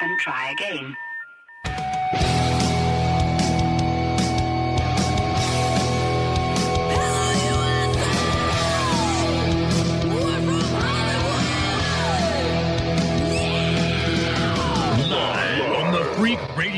and try again.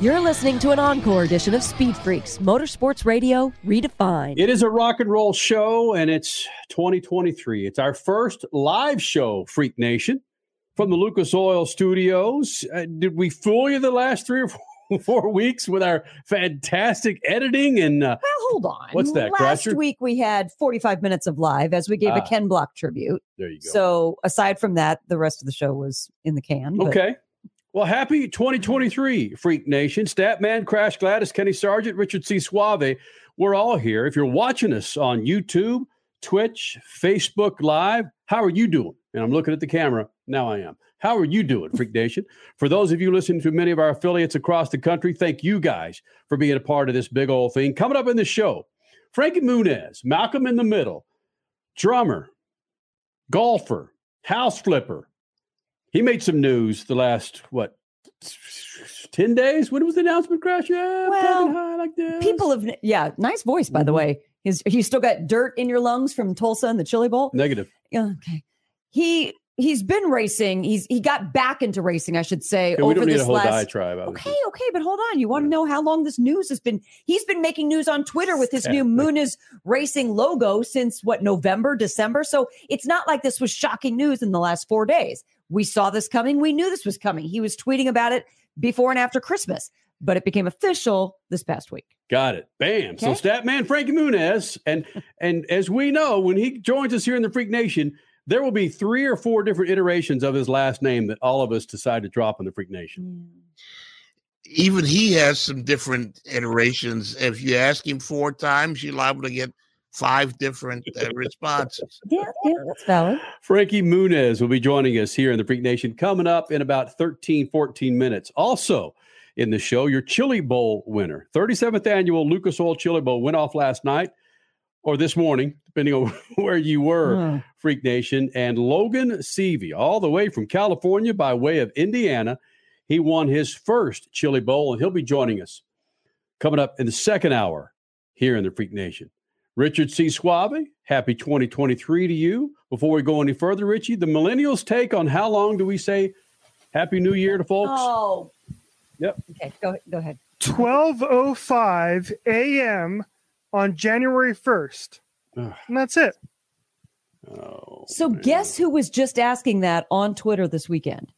You're listening to an encore edition of Speed Freaks, Motorsports Radio redefined. It is a rock and roll show, and it's 2023. It's our first live show, Freak Nation, from the Lucas Oil Studios. Uh, did we fool you the last three or four, four weeks with our fantastic editing? And uh, Well, hold on. What's that, Last Crasher? week we had 45 minutes of live as we gave Ah. a Ken Block tribute. there you go. So aside from that, the rest of the show was in the can. okay. Well, happy 2023, Freak Nation. Statman, Crash Gladys, Kenny Sargent, Richard C. Suave. We're all here. If you're watching us on YouTube, Twitch, Facebook Live, how are you doing? And I'm looking at the camera. Now I am. How are you doing, Freak Nation? For those of you listening to many of our affiliates across the country, thank you guys for being a part of this big old thing. Coming up in the show, Frankie Muniz, Malcolm in the Middle, drummer, golfer, house flipper. He made some news the last, what, 10 days? When was the announcement, Crash? Yeah, Well, high like this. People have, yeah, nice voice, by the Mhm. way. Is you still got dirt in your lungs from Tulsa and the Chili Bowl? Negative. Yeah, okay. He he's been racing. He's he got back into racing, I should say, Yeah, we over this a whole last diatribe. Was Okay, okay, but hold on. You want to know how long this news has been? He's been making news on Twitter with his new. Muniz Racing logo since what November, December. So it's not like this was shocking news in the last four days. We saw this coming. We knew this was coming. He was tweeting about it before and after Christmas, but it became official this past week. Got it. Bam. So Okay. Statman Frankie Muniz. And and as we know, when he joins us here in the Freak Nation, there will be three or four different iterations of his last name that all of us decide to drop in the Freak Nation. even he has some different iterations. If you ask him four times, you're liable to get five different uh, responses. Yeah, yeah, that's valid. Frankie Muniz will be joining us here in the Freak Nation coming up in about 13, 14 minutes. Also in the show, your Chili Bowl winner, 37th annual Lucas Oil Chili Bowl went off last night or this morning, depending on where you were, Hmm. Freak Nation. And Logan Seavey, all the way from California by way of Indiana, he won his first Chili Bowl, and he'll be joining us coming up in the second hour here in the Freak Nation. Richard C. Suave, happy 2023 to you. Before we go any further, Richie, the millennials' take on how long do we say Happy New Year to folks? Oh. Yep. Okay, go go ahead. 12:05 a.m. on January 1st. Ugh. And that's it. Oh, So man. guess who was just asking that on Twitter this weekend?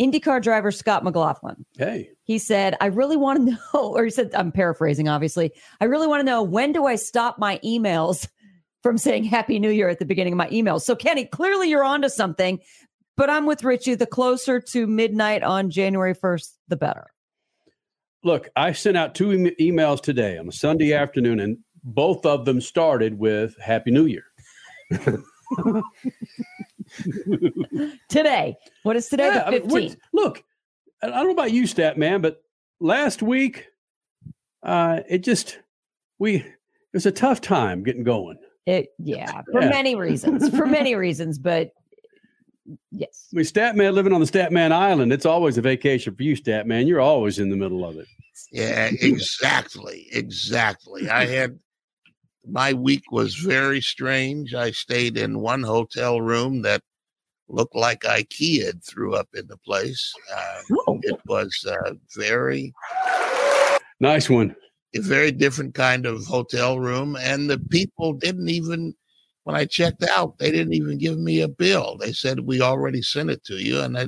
IndyCar driver Scott McLaughlin. Hey, He said, I really want to know, or he said, I'm paraphrasing, obviously. I really want to know when do I stop my emails from saying Happy New Year at the beginning of my emails? So, Kenny, clearly you're onto something, but I'm with Richie. The closer to midnight on January 1st, the better. look, I sent out two em- emails today on a Sunday afternoon, and both of them started with Happy New Year. Today. What is today? Yeah, the mean, what- 15th. look, I don't know about you, Stat Man, but last week, uh, it just we it was a tough time getting going. It, yeah, for Yeah. many reasons. For many reasons, but yes. I mean, Statman living on the stat man Island, it's always a vacation for you, stat man. You're always in the middle of it. Yeah, exactly, exactly. I had my week was very strange. I stayed in one hotel room that looked like IKEA had threw up in the place. Uh, Oh, it was uh, very Nice one. a very different kind of hotel room and the people didn't even when i checked out they didn't even give me a bill they said we already sent it to you and i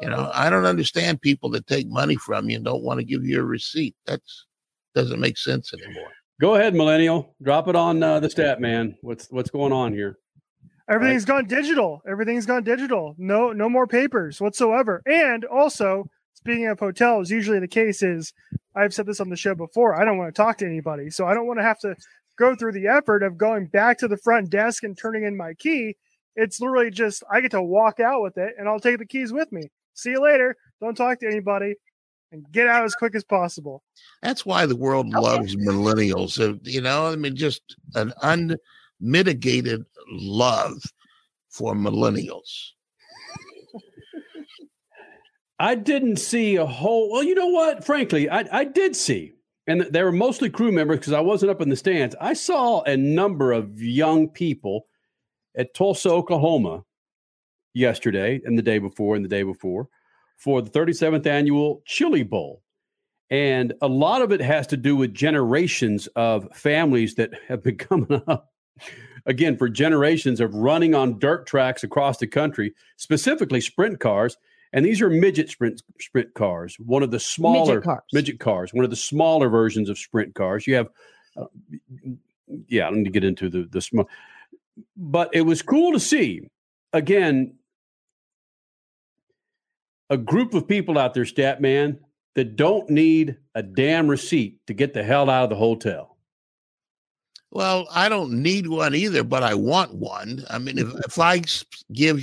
you know i don't understand people that take money from you and don't want to give you a receipt that's doesn't make sense anymore Go ahead, Millennial. Drop it on uh, the Statman. What's what's going on here? Everything's gone digital. Everything's gone digital. No, no more papers whatsoever. And also, speaking of hotels, usually the case is I've said this on the show before. I don't want to talk to anybody, so I don't want to have to go through the effort of going back to the front desk and turning in my key. It's literally just I get to walk out with it, and I'll take the keys with me. See you later. Don't talk to anybody, and get out as quick as possible. That's why the world loves millennials. You know, I mean, just an unmitigated love for millennials. I didn't see a whole. Well, you know what? Frankly, I, I did see, and they were mostly crew members because I wasn't up in the stands. I saw a number of young people at Tulsa, Oklahoma, yesterday and the day before and the day before for the 37th annual Chili Bowl. And a lot of it has to do with generations of families that have been coming up again for generations of running on dirt tracks across the country, specifically sprint cars. And these are midget sprint sprint cars, one of the smaller cars. midget cars, one of the smaller versions of sprint cars. You have, uh, yeah, I don't need to get into the the small, but it was cool to see again a group of people out there, stat man, that don't need a damn receipt to get the hell out of the hotel. Well, I don't need one either, but I want one. I mean, if, if I give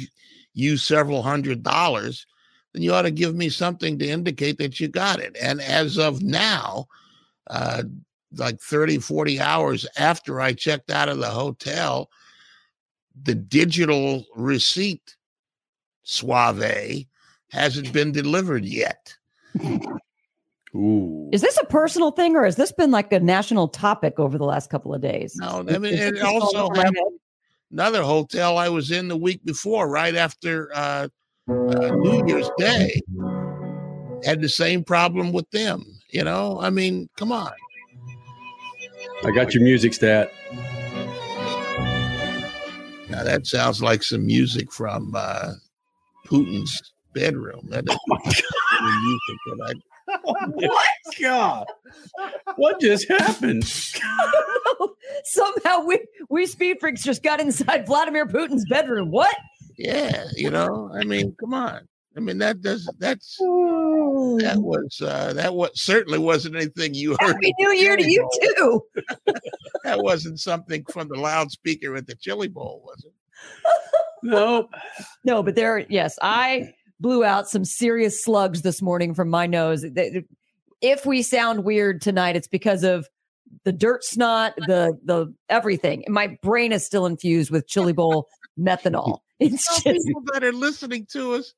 you several hundred dollars, then you ought to give me something to indicate that you got it. And as of now, uh, like 30, 40 hours after I checked out of the hotel, the digital receipt suave hasn't been delivered yet. Ooh. Is this a personal thing or has this been like a national topic over the last couple of days? No, I mean, Is it this just all also happened another hotel I was in the week before, right after uh, uh, New Year's Day, had the same problem with them. You know, I mean, come on. I got your music stat. Now that sounds like some music from uh, Putin's bedroom. That is the music that I what? God. What just happened? Somehow we we speed freaks just got inside Vladimir Putin's bedroom. What? yeah, you know, I mean, come on. I mean that does that's that was uh that was certainly wasn't anything you heard. Happy New Year to you too. That wasn't something from the loudspeaker at the Chili Bowl, was it? No. No, but there, yes, I blew out some serious slugs this morning from my nose. If we sound weird tonight, it's because of the dirt snot, the the everything. My brain is still infused with chili bowl methanol. It's just people that are listening to us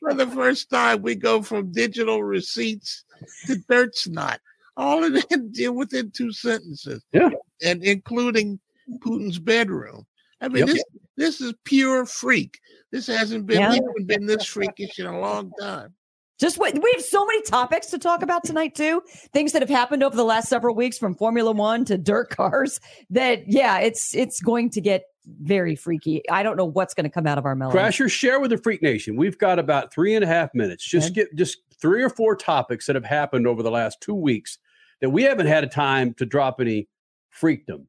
for the first time, we go from digital receipts to dirt snot, all in it within two sentences. Yeah. and including Putin's bedroom. I mean, Yep. this this is pure freak. This hasn't been Yeah. we haven't been this freakish in a long time. just what we have so many topics to talk about tonight too. Things that have happened over the last several weeks from Formula 1 to dirt cars that yeah, it's it's going to get very freaky. I don't know what's going to come out of our melon. Crasher, share with the Freak Nation. We've got about three and a half minutes. Just get just three or four topics that have happened over the last two weeks that we haven't had a time to drop any freakdom.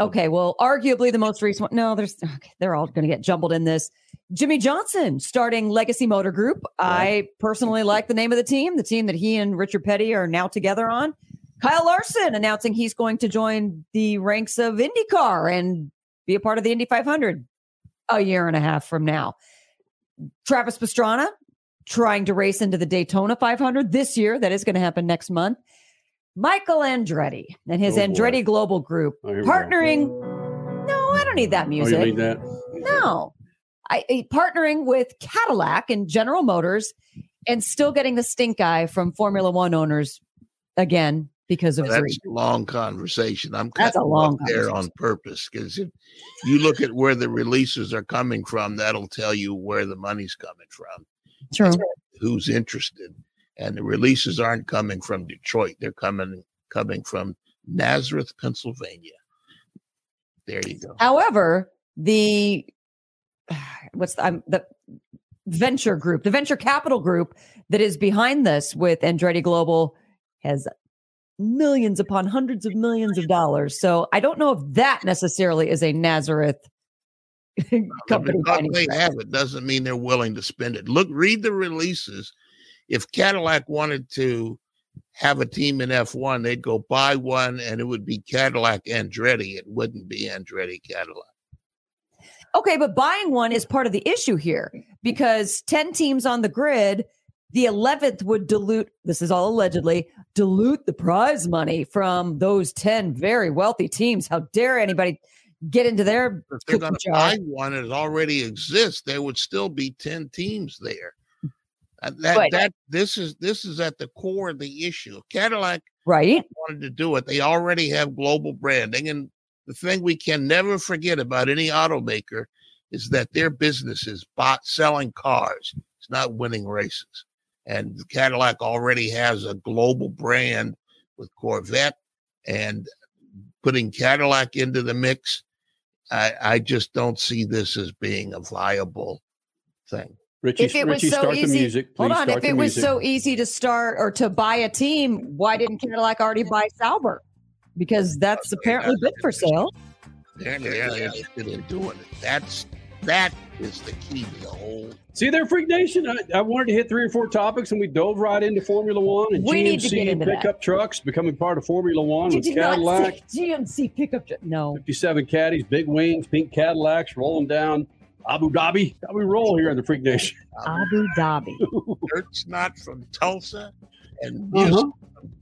Okay, well, arguably the most recent one. No, there's okay, they're all going to get jumbled in this. Jimmie Johnson starting Legacy Motor Group. I personally like the name of the team, the team that he and Richard Petty are now together on. Kyle Larson announcing he's going to join the ranks of IndyCar and be a part of the Indy 500 a year and a half from now. Travis Pastrana trying to race into the Daytona 500 this year. That is going to happen next month. Michael Andretti and his Oh, boy. Andretti Global Group Oh, here we go. partnering. No, I don't need that Oh, you music. need that? No, I, I- partnering with Cadillac and General Motors, and still getting the stink eye from Formula One owners again because of That's a long conversation. I'm That's a long off there on purpose because if you look at where the releases are coming from, that'll tell you where the money's coming from, True. who's interested. And the releases aren't coming from Detroit; they're coming coming from Nazareth, Pennsylvania. There you go. However, the what's the, um, the venture group, the venture capital group that is behind this with Andretti Global has millions upon hundreds of millions of dollars. So I don't know if that necessarily is a Nazareth company. they have it doesn't mean they're willing to spend it. Look, read the releases. If Cadillac wanted to have a team in F1, they'd go buy one and it would be Cadillac Andretti. It wouldn't be Andretti Cadillac. Okay, but buying one is part of the issue here because 10 teams on the grid, the 11th would dilute, this is all allegedly, dilute the prize money from those 10 very wealthy teams. How dare anybody get into their If they're going to buy one that already exists, there would still be 10 teams there. Uh, That, Right. that this is this is at the core of the issue. Cadillac Right? wanted to do it. They already have global branding. And the thing we can never forget about any automaker is that their business is bought selling cars. It's not winning races. And Cadillac already has a global brand with Corvette and putting Cadillac into the mix. I, I just don't see this as being a viable thing. Richie, if it was so start easy, the music. hold on. If it was music. so easy to start or to buy a team, why didn't Cadillac already buy Sauber? Because that's apparently been for sale. They're, they're interested in doing it. That's that is the key to the whole See there, Freak Nation. I, I wanted to hit three or four topics, and we dove right into Formula One and We need to get GMC into that. pickup trucks becoming part of Formula One You with did Cadillac. say GMC pickup. tr- No. 57 caddies, big wings, pink Cadillacs rolling down Abu Dhabi. How we roll here in the Freak Nation. Abu Dhabi. Dirt's not from Tulsa and Uh-huh.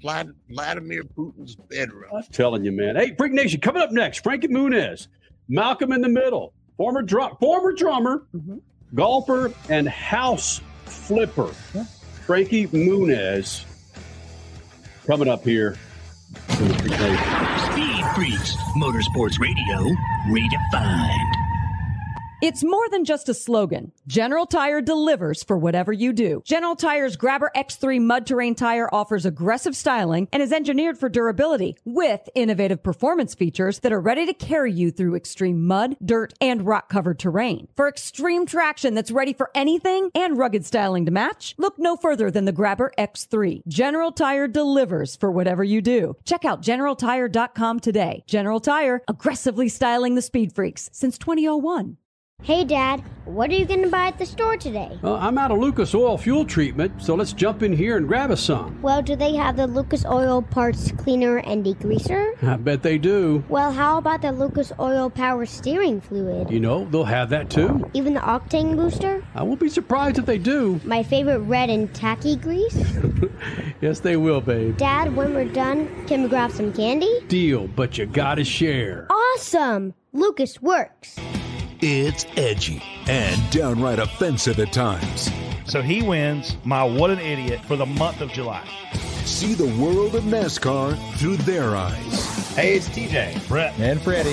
from Vladimir Putin's bedroom. I'm telling you, man. Hey, Freak Nation, coming up next, Frankie Muniz, Malcolm in the Middle, former drum, former drummer, Mhm. golfer, and house flipper, Frankie Muniz, coming up here. in the Freak Nation. Speed Freaks, Motorsports Radio, redefined. It's more than just a slogan. General Tire delivers for whatever you do. General Tire's Grabber X3 mud terrain tire offers aggressive styling and is engineered for durability with innovative performance features that are ready to carry you through extreme mud, dirt, and rock covered terrain. For extreme traction that's ready for anything and rugged styling to match, look no further than the Grabber X3. General Tire delivers for whatever you do. Check out generaltire.com today. General Tire, aggressively styling the speed freaks since 2001. Hey, Dad, what are you going to buy at the store today? Uh, I'm out of Lucas Oil fuel treatment, so let's jump in here and grab us some. Well, do they have the Lucas Oil Parts Cleaner and Degreaser? I bet they do. Well, how about the Lucas Oil Power Steering Fluid? You know, they'll have that too. Even the Octane Booster? I won't be surprised if they do. My favorite red and tacky grease? Yes, they will, babe. Dad, when we're done, can we grab some candy? Deal, but you gotta share. Awesome! Lucas works. It's edgy and downright offensive at times. So he wins my What an Idiot for the month of July. See the world of NASCAR through their eyes. Hey, it's TJ, Brett, and Freddie.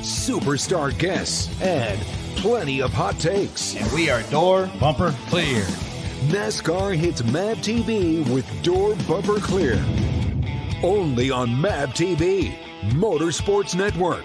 Superstar guests and plenty of hot takes. And we are door bumper clear. NASCAR hits MAV TV with Door Bumper Clear. Only on MAV TV, Motorsports Network.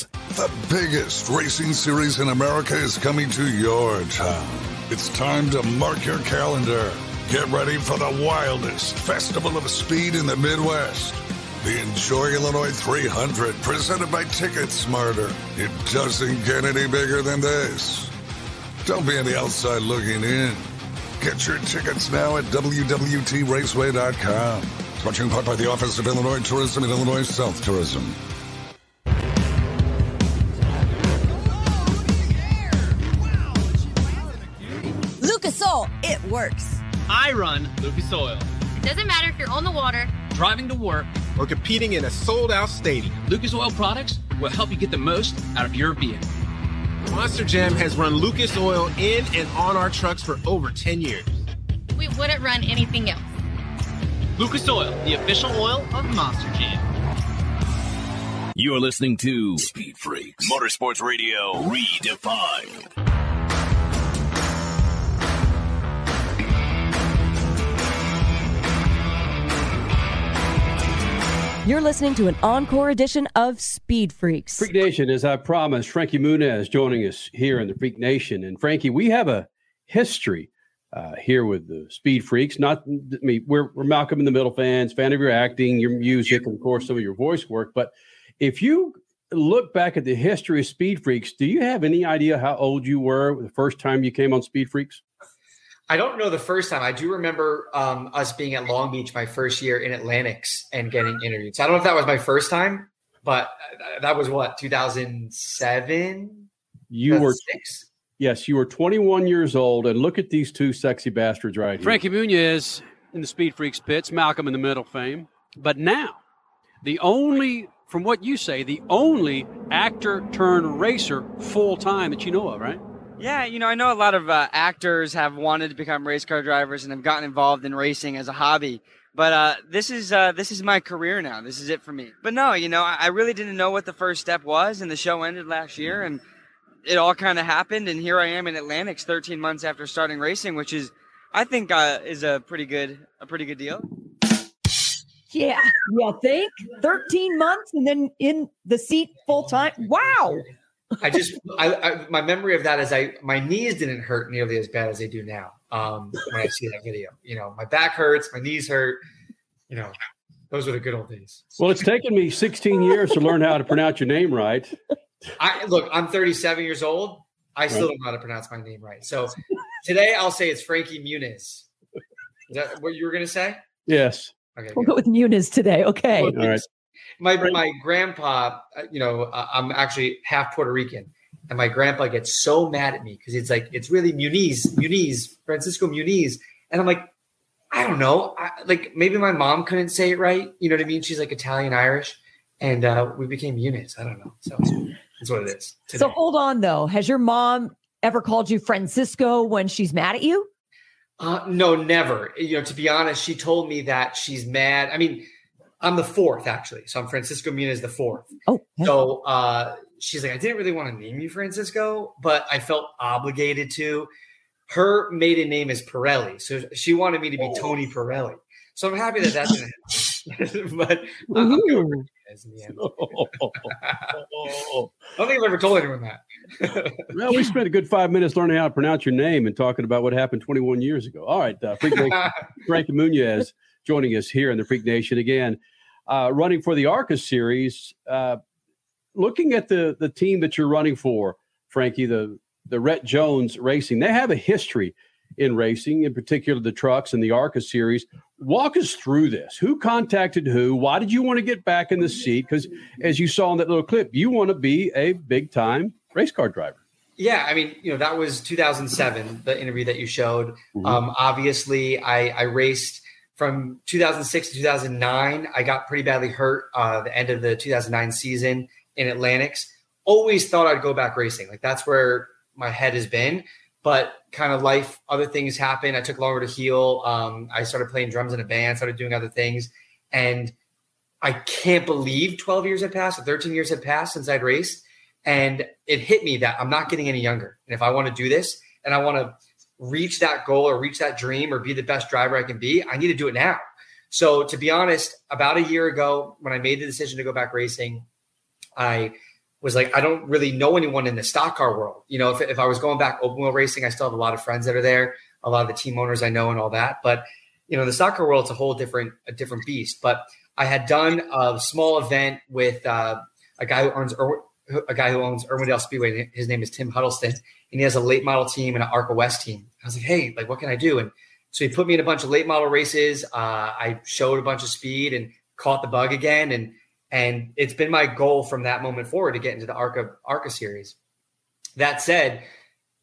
The biggest racing series in America is coming to your town. It's time to mark your calendar. Get ready for the wildest festival of speed in the Midwest. The Enjoy Illinois 300, presented by Ticket Smarter. It doesn't get any bigger than this. Don't be on the outside looking in. Get your tickets now at WWTRaceway.com. Sponsoring part by the Office of Illinois Tourism and Illinois South Tourism. Lucas it works. I run Lucas Oil. It doesn't matter if you're on the water, Driving to work, or competing in a sold out stadium. Lucas Oil products will help you get the most out of your vehicle. Monster Jam has run Lucas Oil in and on our trucks for over 10 years. we wouldn't run anything else. Lucas Oil, the official oil of Monster Jam. You're listening to Speed Freaks Motorsports Radio Redefined. You're listening to an encore edition of Speed Freaks. Freak Nation, as I promised, Frankie Muniz joining us here in the Freak Nation. And Frankie, we have a history uh, here with the Speed Freaks. Not, I mean, we're, we're Malcolm in the Middle fans, fan of your acting, your music, and of course, some of your voice work. But if you look back at the history of Speed Freaks, do you have any idea how old you were the first time you came on Speed Freaks? I don't know the first time. I do remember um, us being at Long Beach my first year in Atlantics and getting interviewed. So I don't know if that was my first time, but uh, that was what 2007. You were six. Yes, you were 21 years old, and look at these two sexy bastards right here. Frankie Muniz in the Speed Freaks pits, Malcolm in the Middle fame. But now, the only, from what you say, the only actor turned racer full time that you know of, right? Yeah, you know, I know a lot of uh, actors have wanted to become race car drivers and have gotten involved in racing as a hobby. But uh, this is uh, this is my career now. This is it for me. But no, you know, I, I really didn't know what the first step was, and the show ended last year, and it all kind of happened, and here I am in Atlantics, 13 months after starting racing, which is, I think, uh, is a pretty good a pretty good deal. Yeah, you think 13 months and then in the seat full time? Wow. I just, I, I, my memory of that is I, my knees didn't hurt nearly as bad as they do now. Um, when I see that video, you know, my back hurts, my knees hurt. You know, those were the good old days. Well, it's taken me 16 years to learn how to pronounce your name right. I look, I'm 37 years old. I still don't know how to pronounce my name right. So today I'll say it's Frankie Muniz. Is that what you were going to say? Yes. Okay. We'll go with Muniz today. Okay. All right. My my grandpa, uh, you know, uh, I'm actually half Puerto Rican, and my grandpa gets so mad at me because it's like it's really Muniz, Muniz, Francisco Muniz, and I'm like, I don't know, I, like maybe my mom couldn't say it right. You know what I mean? She's like Italian Irish, and uh, we became Muniz. I don't know. So that's what it is. So hold on though. Has your mom ever called you Francisco when she's mad at you? Uh, no, never. You know, to be honest, she told me that she's mad. I mean, I'm the fourth actually, so I'm Francisco Muniz the fourth. Oh, so uh, she's like, I didn't really want to name you Francisco, but I felt obligated to. Her maiden name is Pirelli, so she wanted me to be Tony Pirelli. So I'm happy that that didn't happen. but uh, I'm going with Muniz in the end. I don't think I've ever told anyone that. well, we spent a good five minutes learning how to pronounce your name and talking about what happened 21 years ago. All right, uh, Freak Nation, Frankie Muniz joining us here in the Freak Nation again, uh, running for the ARCA series. Uh, looking at the the team that you're running for, Frankie, the the Rette Jones Racing, they have a history in racing, in particular the trucks and the ARCA series. Walk us through this. Who contacted who? Why did you want to get back in the seat? Because as you saw in that little clip, you want to be a big time race car driver. Yeah, I mean, you know, that was 2007, the interview that you showed. Mm-hmm. Um, obviously, I, I raced from 2006 to 2009. I got pretty badly hurt uh, the end of the 2009 season in Atlantics. Always thought I'd go back racing. Like that's where my head has been. But kind of life, other things happened. I took longer to heal. Um, I started playing drums in a band, started doing other things. And I can't believe 12 years had passed or 13 years had passed since I'd raced. And it hit me that I'm not getting any younger. And if I want to do this and I want to reach that goal or reach that dream or be the best driver I can be, I need to do it now. So to be honest, about a year ago, when I made the decision to go back racing, I was like, I don't really know anyone in the stock car world. You know, if, if I was going back open wheel racing, I still have a lot of friends that are there, a lot of the team owners I know and all that. But you know, the stock car world's a whole different, a different beast. But I had done a small event with uh, a guy who owns a guy who owns Irwindale Speedway. His name is Tim Huddleston, and he has a late model team and an ARCA West team. I was like, hey, like, what can I do? And so he put me in a bunch of late model races. Uh, I showed a bunch of speed and caught the bug again. And and it's been my goal from that moment forward to get into the ARCA ARCA series. That said,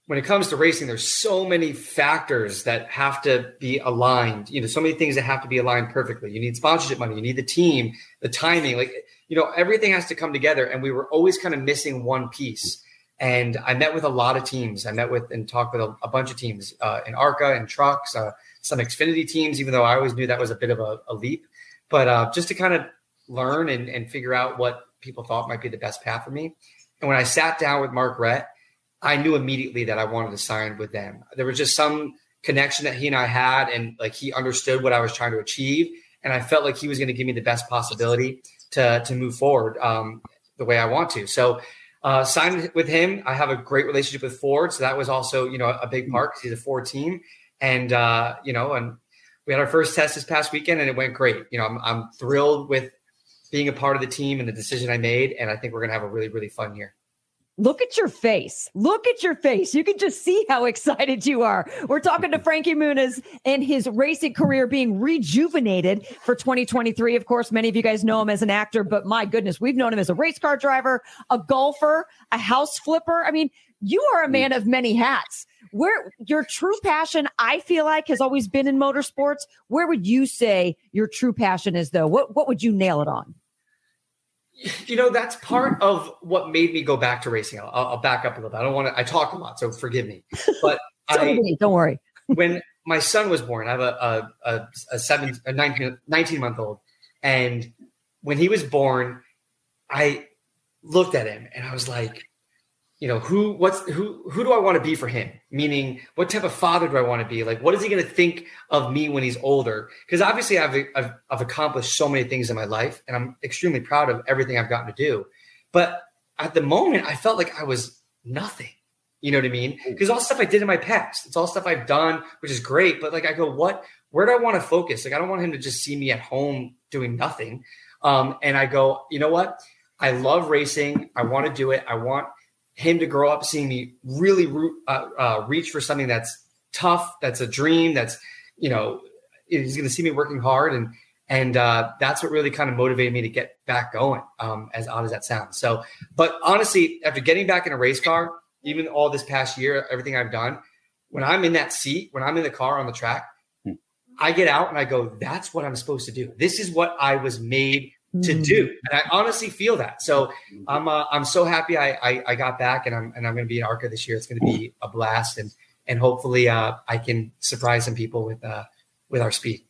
when it comes to racing, there's so many factors that have to be aligned. You know, so many things that have to be aligned perfectly. You need sponsorship money, you need the team, the timing, like you know, everything has to come together. And we were always kind of missing one piece. And I met with a lot of teams. I met with and talked with a, a bunch of teams uh, in ARCA and trucks, uh, some Xfinity teams, even though I always knew that was a bit of a, a leap. But uh, just to kind of learn and, and figure out what people thought might be the best path for me. And when I sat down with Mark Rette, I knew immediately that I wanted to sign with them. There was just some connection that he and I had, and like he understood what I was trying to achieve. and I felt like he was going to give me the best possibility to to move forward um, the way I want to. So. Uh, signed with him. I have a great relationship with Ford, so that was also you know a big part because he's a Ford team, and uh, you know, and we had our first test this past weekend, and it went great. You know, I'm I'm thrilled with being a part of the team and the decision I made, and I think we're gonna have a really really fun year. Look at your face. Look at your face. You can just see how excited you are. We're talking to Frankie Muniz and his racing career being rejuvenated for 2023. Of course, many of you guys know him as an actor, but my goodness, we've known him as a race car driver, a golfer, a house flipper. I mean, you are a mm. man of many hats. Where your true passion, I feel like, has always been in motorsports. Where would you say your true passion is, though? What what would you nail it on? You know that's part of what made me go back to racing. I'll, I'll back up a little bit. I don't want to i talk a lot so forgive me. But I, don't worry. when my son was born i have a a, a, a seven a 19, 19 month old and when he was born i looked at him and i was like you know who what's who who do i want to be for him? Meaning what type of father do i want to be? Like what is he going to think of me when he's older? Because obviously I've, I've i've accomplished so many things in my life and i'm extremely proud of everything i've gotten to do. But at the moment i felt like i was nothing. You know what i mean? Because all stuff i did in my past it's all stuff i've done which is great but like i go what where do i want to focus? Like i don't want him to just see me at home doing nothing. Um, and i go you know what? I love racing. I want to do it. I want him to grow up seeing me really uh, uh, reach for something that's tough, that's a dream, that's you know he's going to see me working hard, and and uh, that's what really kind of motivated me to get back going. Um, as odd as that sounds, so but honestly, after getting back in a race car, even all this past year, everything I've done, when I'm in that seat, when I'm in the car on the track, hmm. I get out and I go, that's what I'm supposed to do. This is what I was made to Mm. do. And I honestly feel that. So I'm uh, I'm so happy I, I, I got back and I'm and I'm going to be in ARCA this year. It's going to be a blast and and hopefully uh, I can surprise some people with uh with our speed.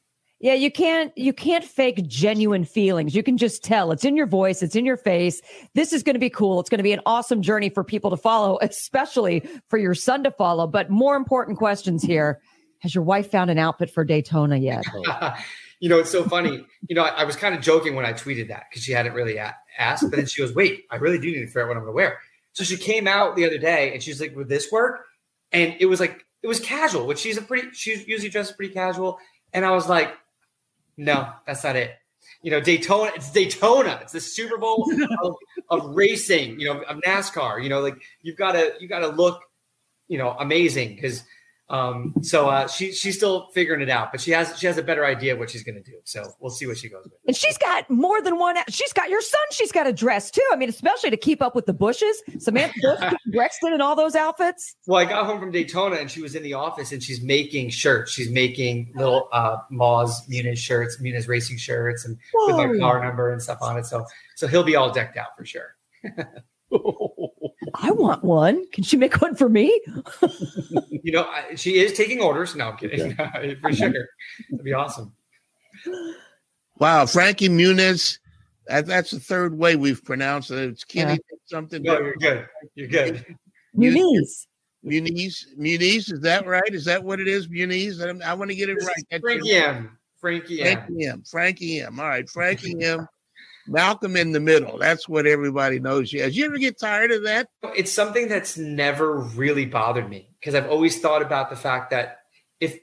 Yeah, you can't you can't fake genuine feelings. You can just tell. It's in your voice, it's in your face. This is going to be cool. It's going to be an awesome journey for people to follow, especially for your son to follow. But more important questions here. Has your wife found an outfit for Daytona yet? you know, it's so funny. You know, I, I was kind of joking when I tweeted that because she hadn't really a- asked, but then she goes, "Wait, I really do need to figure out what I'm going to wear." So she came out the other day and she's like, "Would this work?" And it was like it was casual, which she's a pretty. She usually dresses pretty casual, and I was like, "No, that's not it." You know, Daytona. It's Daytona. It's the Super Bowl of, of racing. You know, of NASCAR. You know, like you've got to you got to look, you know, amazing because um, so uh, she she's still figuring it out, but she has she has a better idea of what she's going to do. So we'll see what she goes with. And she's got more than one. She's got your son. She's got a dress too. I mean, especially to keep up with the Busches, Samantha Busch, Brexton, and all those outfits. Well, I got home from Daytona and she was in the office and she's making shirts. She's making little uh Mauz Muniz shirts, Muniz racing shirts, and with my car number and stuff on it. So so he'll be all decked out for sure. I want one. Can she make one for me? You know, I, she is taking orders. No, I'm kidding. for sure, that'd be awesome. Wow, Frankie Muniz. That, that's the third way we've pronounced it. It's Kenny Yeah. something. No, you're good. You're good. Muniz. Muniz. Muniz. Is that right? Is that what it is? Muniz. I, I want to get it This right. Frankie M. Frankie M. Frankie M. Frankie M. All right, Frankie M. Malcolm in the middle. That's what everybody knows you as. You ever get tired of that? It's something that's never really bothered me because I've always thought about the fact that if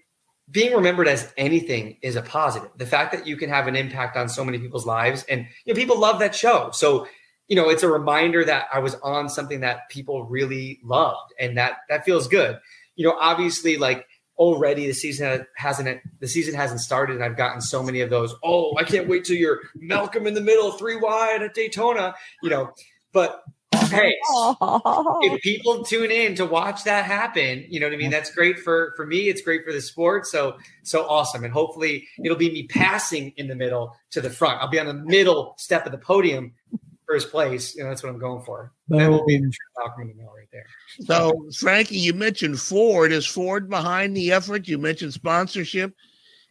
being remembered as anything is a positive, the fact that you can have an impact on so many people's lives and you know people love that show. So, you know, it's a reminder that I was on something that people really loved and that that feels good. You know, obviously like already the season hasn't the season hasn't started and I've gotten so many of those, oh, I can't wait till you're Malcolm in the middle, three wide at Daytona, you know. But hey, if people tune in to watch that happen, you know what I mean? That's great for for me. It's great for the sport. So so awesome. And hopefully it'll be me passing in the middle to the front. I'll be on the middle step of the podium, first place. You know, that's what I'm going for. That will be the true Malcolm in right there. So, Frankie, you mentioned Ford. Is Ford behind the effort? You mentioned sponsorship.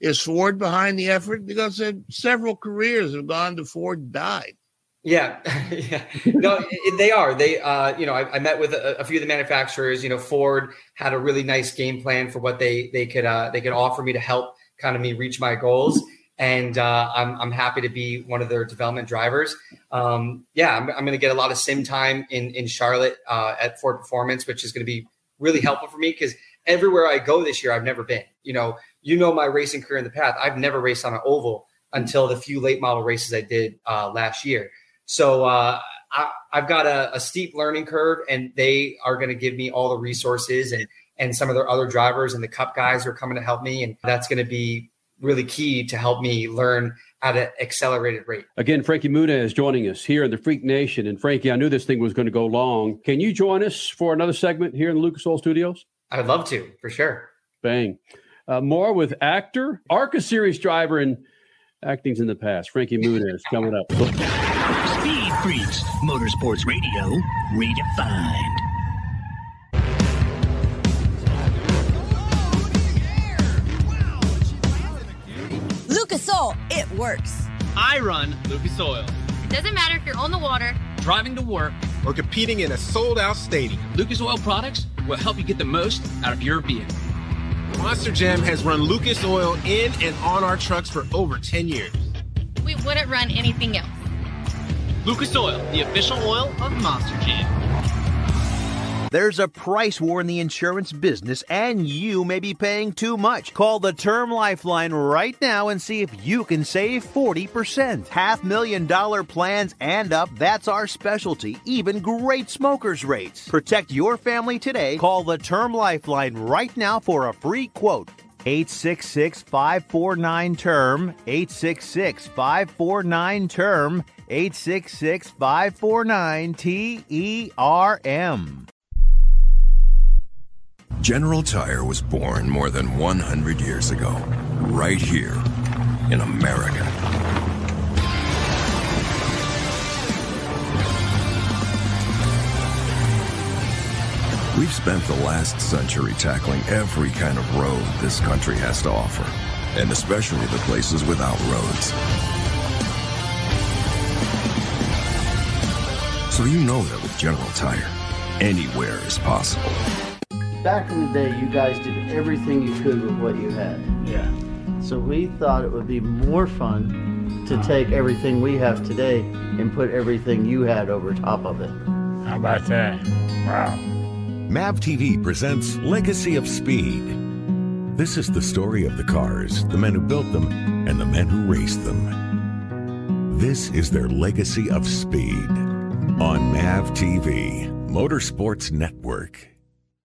Is Ford behind the effort? Because uh, several careers have gone to Ford and died. Yeah, yeah. No, it, they are. They, uh, you know, I, I met with a, a few of the manufacturers. You know, Ford had a really nice game plan for what they they could uh, they could offer me to help kind of me reach my goals. And uh, I'm, I'm happy to be one of their development drivers. Um, yeah, I'm, I'm going to get a lot of sim time in in Charlotte uh, at Ford Performance, which is going to be really helpful for me because everywhere I go this year, I've never been. You know, you know my racing career in the past. I've never raced on an oval until the few late model races I did uh, last year. So uh, I, have got a, a, steep learning curve, and they are going to give me all the resources and and some of their other drivers and the cup guys are coming to help me, and that's going to be really key to help me learn at an accelerated rate. Again, Frankie Muna is joining us here in the Freak Nation. And Frankie, I knew this thing was going to go long. Can you join us for another segment here in the Lucas Oil Studios? I'd love to, for sure. Bang. Uh, more with actor, ARCA series driver, and acting's in the past. Frankie Muna is coming up. Speed Freaks, Motorsports Radio, redefined. Lucas Oil, it works. I run Lucas Oil. It doesn't matter if you're on the water, driving to work, or competing in a sold out stadium. Lucas Oil products will help you get the most out of your vehicle. Monster Jam has run Lucas Oil in and on our trucks for over 10 years we wouldn't run anything else. Lucas Oil, the official oil of Monster Jam. There's a price war in the insurance business, and you may be paying too much. Call the Term Lifeline right now and see if you can save 40%. Half million dollar plans and up, that's our specialty. Even great smokers' rates. Protect your family today. Call the Term Lifeline right now for a free quote. 866 549 term 866 549 term 866 549 T E R M General Tire was born more than 100 years ago, right here in America. We've spent the last century tackling every kind of road this country has to offer, and especially the places without roads. So you know that with General Tire, anywhere is possible. Back in the day, you guys did everything you could with what you had. Yeah. So we thought it would be more fun to uh-huh. take everything we have today and put everything you had over top of it. How about that? Wow. MAV TV presents Legacy of Speed. This is the story of the cars, the men who built them, and the men who raced them. This is their legacy of speed on MAV TV, Motorsports Network.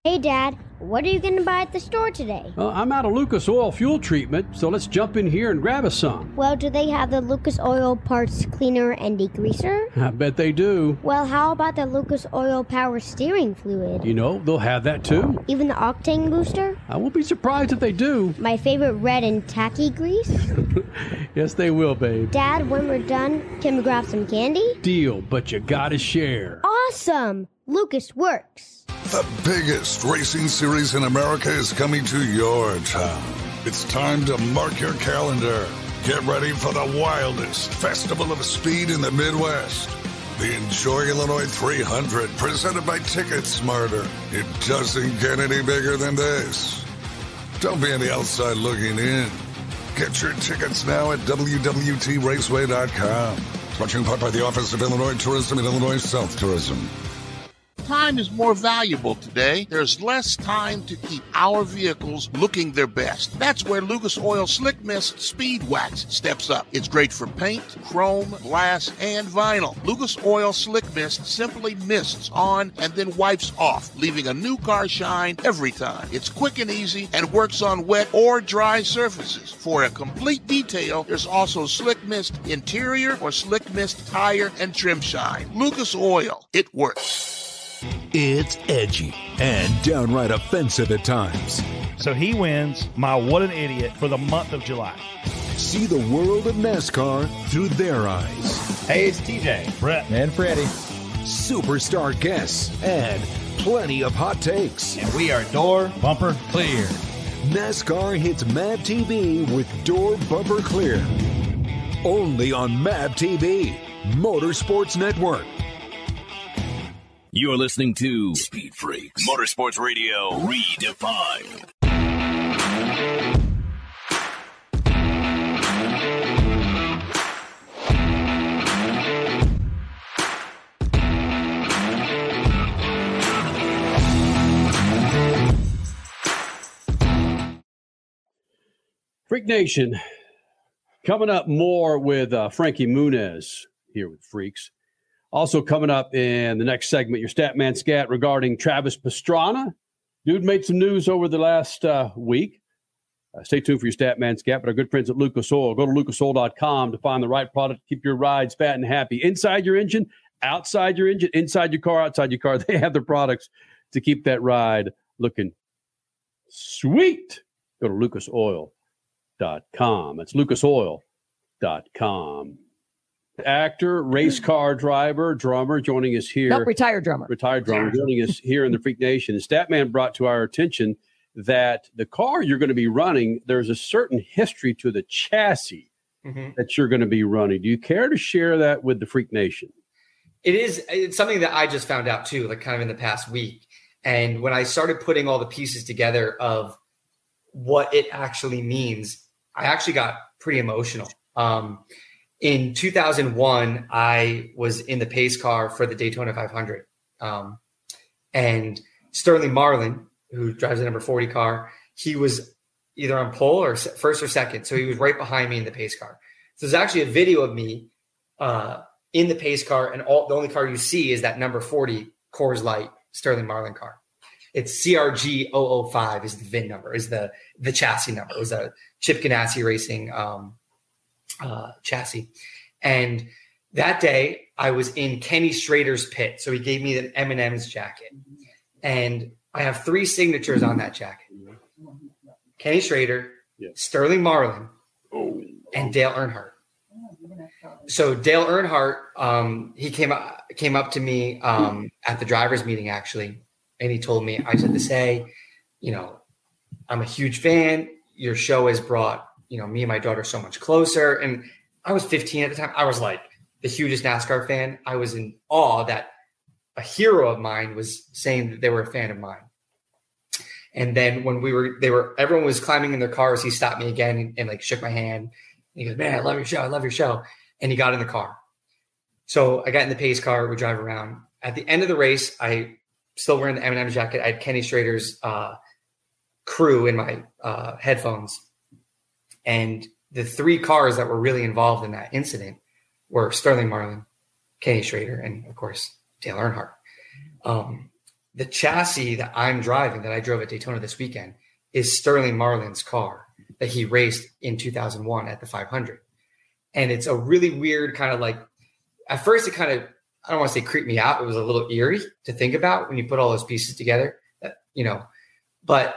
Hey, Dad, what are you going to buy at the store today? Well, I'm out of Lucas Oil fuel treatment, so let's jump in here and grab us some. Well, do they have the Lucas Oil parts cleaner and degreaser? I bet they do. Well, how about the Lucas Oil power steering fluid? You know, they'll have that too. Even the octane booster? I won't be surprised if they do. My favorite red and tacky grease? yes, they will, babe. Dad, when we're done, can we grab some candy? Deal, but you gotta share. Awesome! Lucas works. The biggest racing series in America is coming to your town. It's time to mark your calendar. Get ready for the wildest festival of speed in the Midwest. The Enjoy Illinois 300, presented by Ticket Smarter. It doesn't get any bigger than this. Don't be on the outside looking in. Get your tickets now at WWTRaceway.com. Sponsoring part by the Office of Illinois Tourism and Illinois South Tourism. Time is more valuable today. There's less time to keep our vehicles looking their best. That's where Lucas Oil Slick Mist Speed Wax steps up. It's great for paint, chrome, glass, and vinyl. Lucas Oil Slick Mist simply mists on and then wipes off, leaving a new car shine every time. It's quick and easy and works on wet or dry surfaces. For a complete detail, there's also Slick Mist Interior or Slick Mist Tire and Trim Shine. Lucas Oil, it works. It's edgy and downright offensive at times. So he wins my What an Idiot for the month of July. See the world of NASCAR through their eyes. Hey, it's TJ, Brett, and Freddie. Superstar guests and plenty of hot takes. And we are door bumper clear. NASCAR hits MAV TV with door bumper clear. Only on MAV TV, Motorsports Network. You're listening to Speed Freaks Motorsports Radio Redefined. Freak Nation, coming up more with uh, Frankie Muniz here with Freaks. Also coming up in the next segment, your Statman Scat regarding Travis Pastrana. Dude made some news over the last uh, week. Uh, stay tuned for your Statman Scat, but our good friends at Lucas Oil. Go to lucasoil.com to find the right product to keep your rides fat and happy. Inside your engine, outside your engine, inside your car, outside your car, they have the products to keep that ride looking sweet. Go to lucasoil.com. That's lucasoil.com. Actor, race car driver, drummer joining us here. Nope, retired drummer. Retired drummer joining us here in the Freak Nation. And Statman brought to our attention that the car you're going to be running, there's a certain history to the chassis Mhm. that you're going to be running. Do you care to share that with the Freak Nation? It is it's something that I just found out too, like kind of in the past week. And when I started putting all the pieces together of what it actually means, I actually got pretty emotional. Um, in 2001, I was in the pace car for the Daytona 500. Um, and Sterling Marlin, who drives the number 40 car, he was either on pole or first or second. So he was right behind me in the pace car. So there's actually a video of me uh, in the pace car, and all the only car you see is that number 40 Coors Light Sterling Marlin car. It's CRG 005 is the VIN number, is the the chassis number. It was a Chip Ganassi Racing um, uh, chassis. And that day, I was in Kenny Schrader's pit, so he gave me an M&M's jacket, and I have three signatures on that jacket: Kenny Schrader, Sterling Marlin, and Dale Earnhardt. So Dale Earnhardt, um, he came up came up to me um, at the drivers' meeting actually, and he told me, I said to say, you know, I'm a huge fan. Your show has brought you know me and my daughter so much closer. And I was 15 at the time. I was like the hugest NASCAR fan. I was in awe that a hero of mine was saying that they were a fan of mine. And then when we were, they were, everyone was climbing in their cars. He stopped me again and, and, like shook my hand. he goes, "Man, I love your show. I love your show." And he got in the car. So I got in the pace car. We drive around. At the end of the race, I still wearing the M&M jacket. I had Kenny Schrader's uh, crew in my uh, headphones, and the three cars that were really involved in that incident were Sterling Marlin, Kenny Schrader, and of course Dale Earnhardt. Um, the chassis that I'm driving, that I drove at Daytona this weekend, is Sterling Marlin's car that he raced in 2001 at the 500. And it's a really weird kind of like, at first, it kind of, I don't want to say creeped me out. It was a little eerie to think about when you put all those pieces together, that, you know, but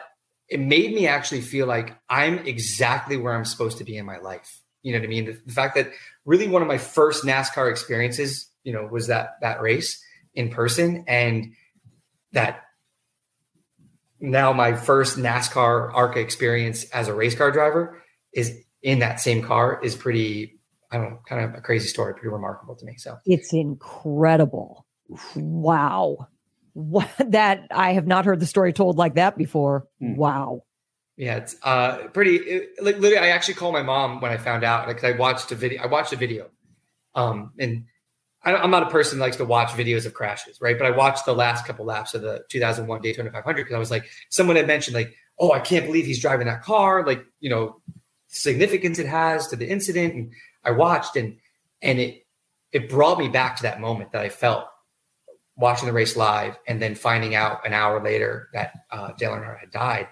it made me actually feel like I'm exactly where I'm supposed to be in my life. You know what I mean? The, the fact that really one of my first NASCAR experiences, you know, was that that race in person, and that now my first NASCAR ARCA experience as a race car driver is in that same car is pretty, I don't know, kind of a crazy story, pretty remarkable to me. So It's incredible. Wow. What, that I have not heard the story told like that before. Wow. Yeah, it's uh pretty. It, like literally, I actually called my mom when I found out because I watched a video. I watched a video, um, and I, I'm not a person that likes to watch videos of crashes, right? But I watched the last couple laps of the 2001 Daytona 500 because I was like, someone had mentioned like, oh, I can't believe he's driving that car, like you know, significance it has to the incident. And I watched and and it it brought me back to that moment that I felt watching the race live and then finding out an hour later that uh, Dale Earnhardt had died.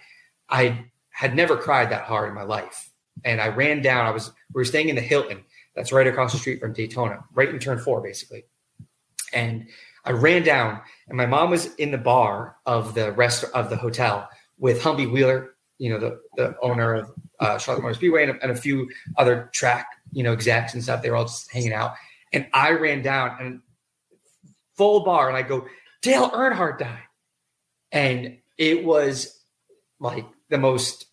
I had never cried that hard in my life. And I ran down, I was, we were staying in the Hilton that's right across the street from Daytona, right in turn four, basically. And I ran down and my mom was in the bar of the rest of the hotel with Humpy Wheeler, you know, the, the owner of uh, Charlotte Motor Speedway and a, and a few other track, you know, execs and stuff. They were all just hanging out. And I ran down and full bar and I go, Dale Earnhardt died. And it was like the most,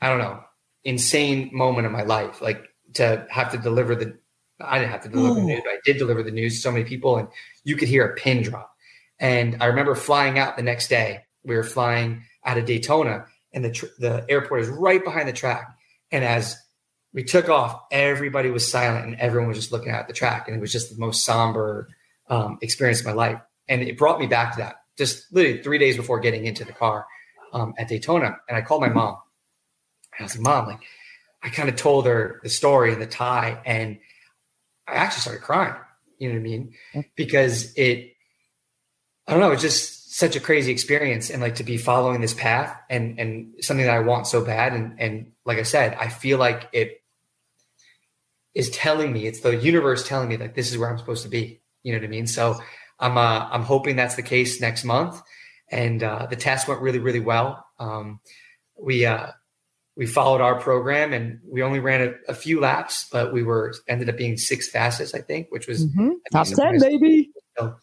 I don't know, insane moment of my life. Like to have to deliver the, I didn't have to deliver the Oh. news, but I did deliver the news to so many people and you could hear a pin drop. And I remember flying out the next day. We were flying out of Daytona and the, tr- the airport is right behind the track. And as we took off, everybody was silent and everyone was just looking at the track. And it was just the most somber um, experience of my life. And it brought me back to that just literally three days before getting into the car um, at Daytona. And I called my mom. And I was like, Mom, like, I kind of told her the story and the tie, and I actually started crying. You know what I mean? Because it, I don't know, it's just such a crazy experience, and like to be following this path and and something that I want so bad, and and like I said, I feel like it is telling me it's the universe telling me like this is where I'm supposed to be. You know what I mean? So I'm uh, I'm hoping that's the case next month, and uh, the test went really really well. Um, we uh, we followed our program and we only ran a, a, few laps, but we were ended up being sixth fastest, I think, which was mm-hmm. top ten, baby. So,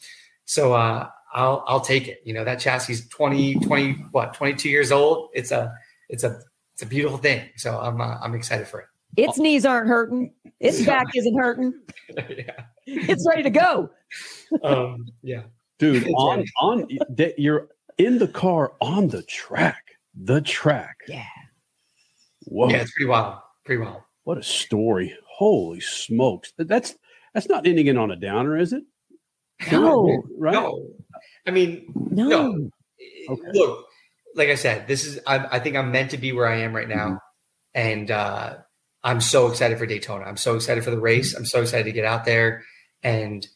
so uh, I'll I'll take it. You know that chassis is 20, 20 what twenty two years old. It's a it's a it's a beautiful thing. So I'm uh, I'm excited for it. Its knees aren't hurting. Its back isn't hurting. yeah. It's ready to go. um, yeah, dude. It's On ready. on that you're in the car on the track. The track. Yeah. Whoa. Yeah, it's pretty wild. Pretty wild. What a story. Holy smokes. That's that's not ending it on a downer, is it? No. Right? No. I mean, No. no. Look, like I said, this is I, I think I'm meant to be where I am right now, and uh, I'm so excited for Daytona. I'm so excited for the race. I'm so excited to get out there and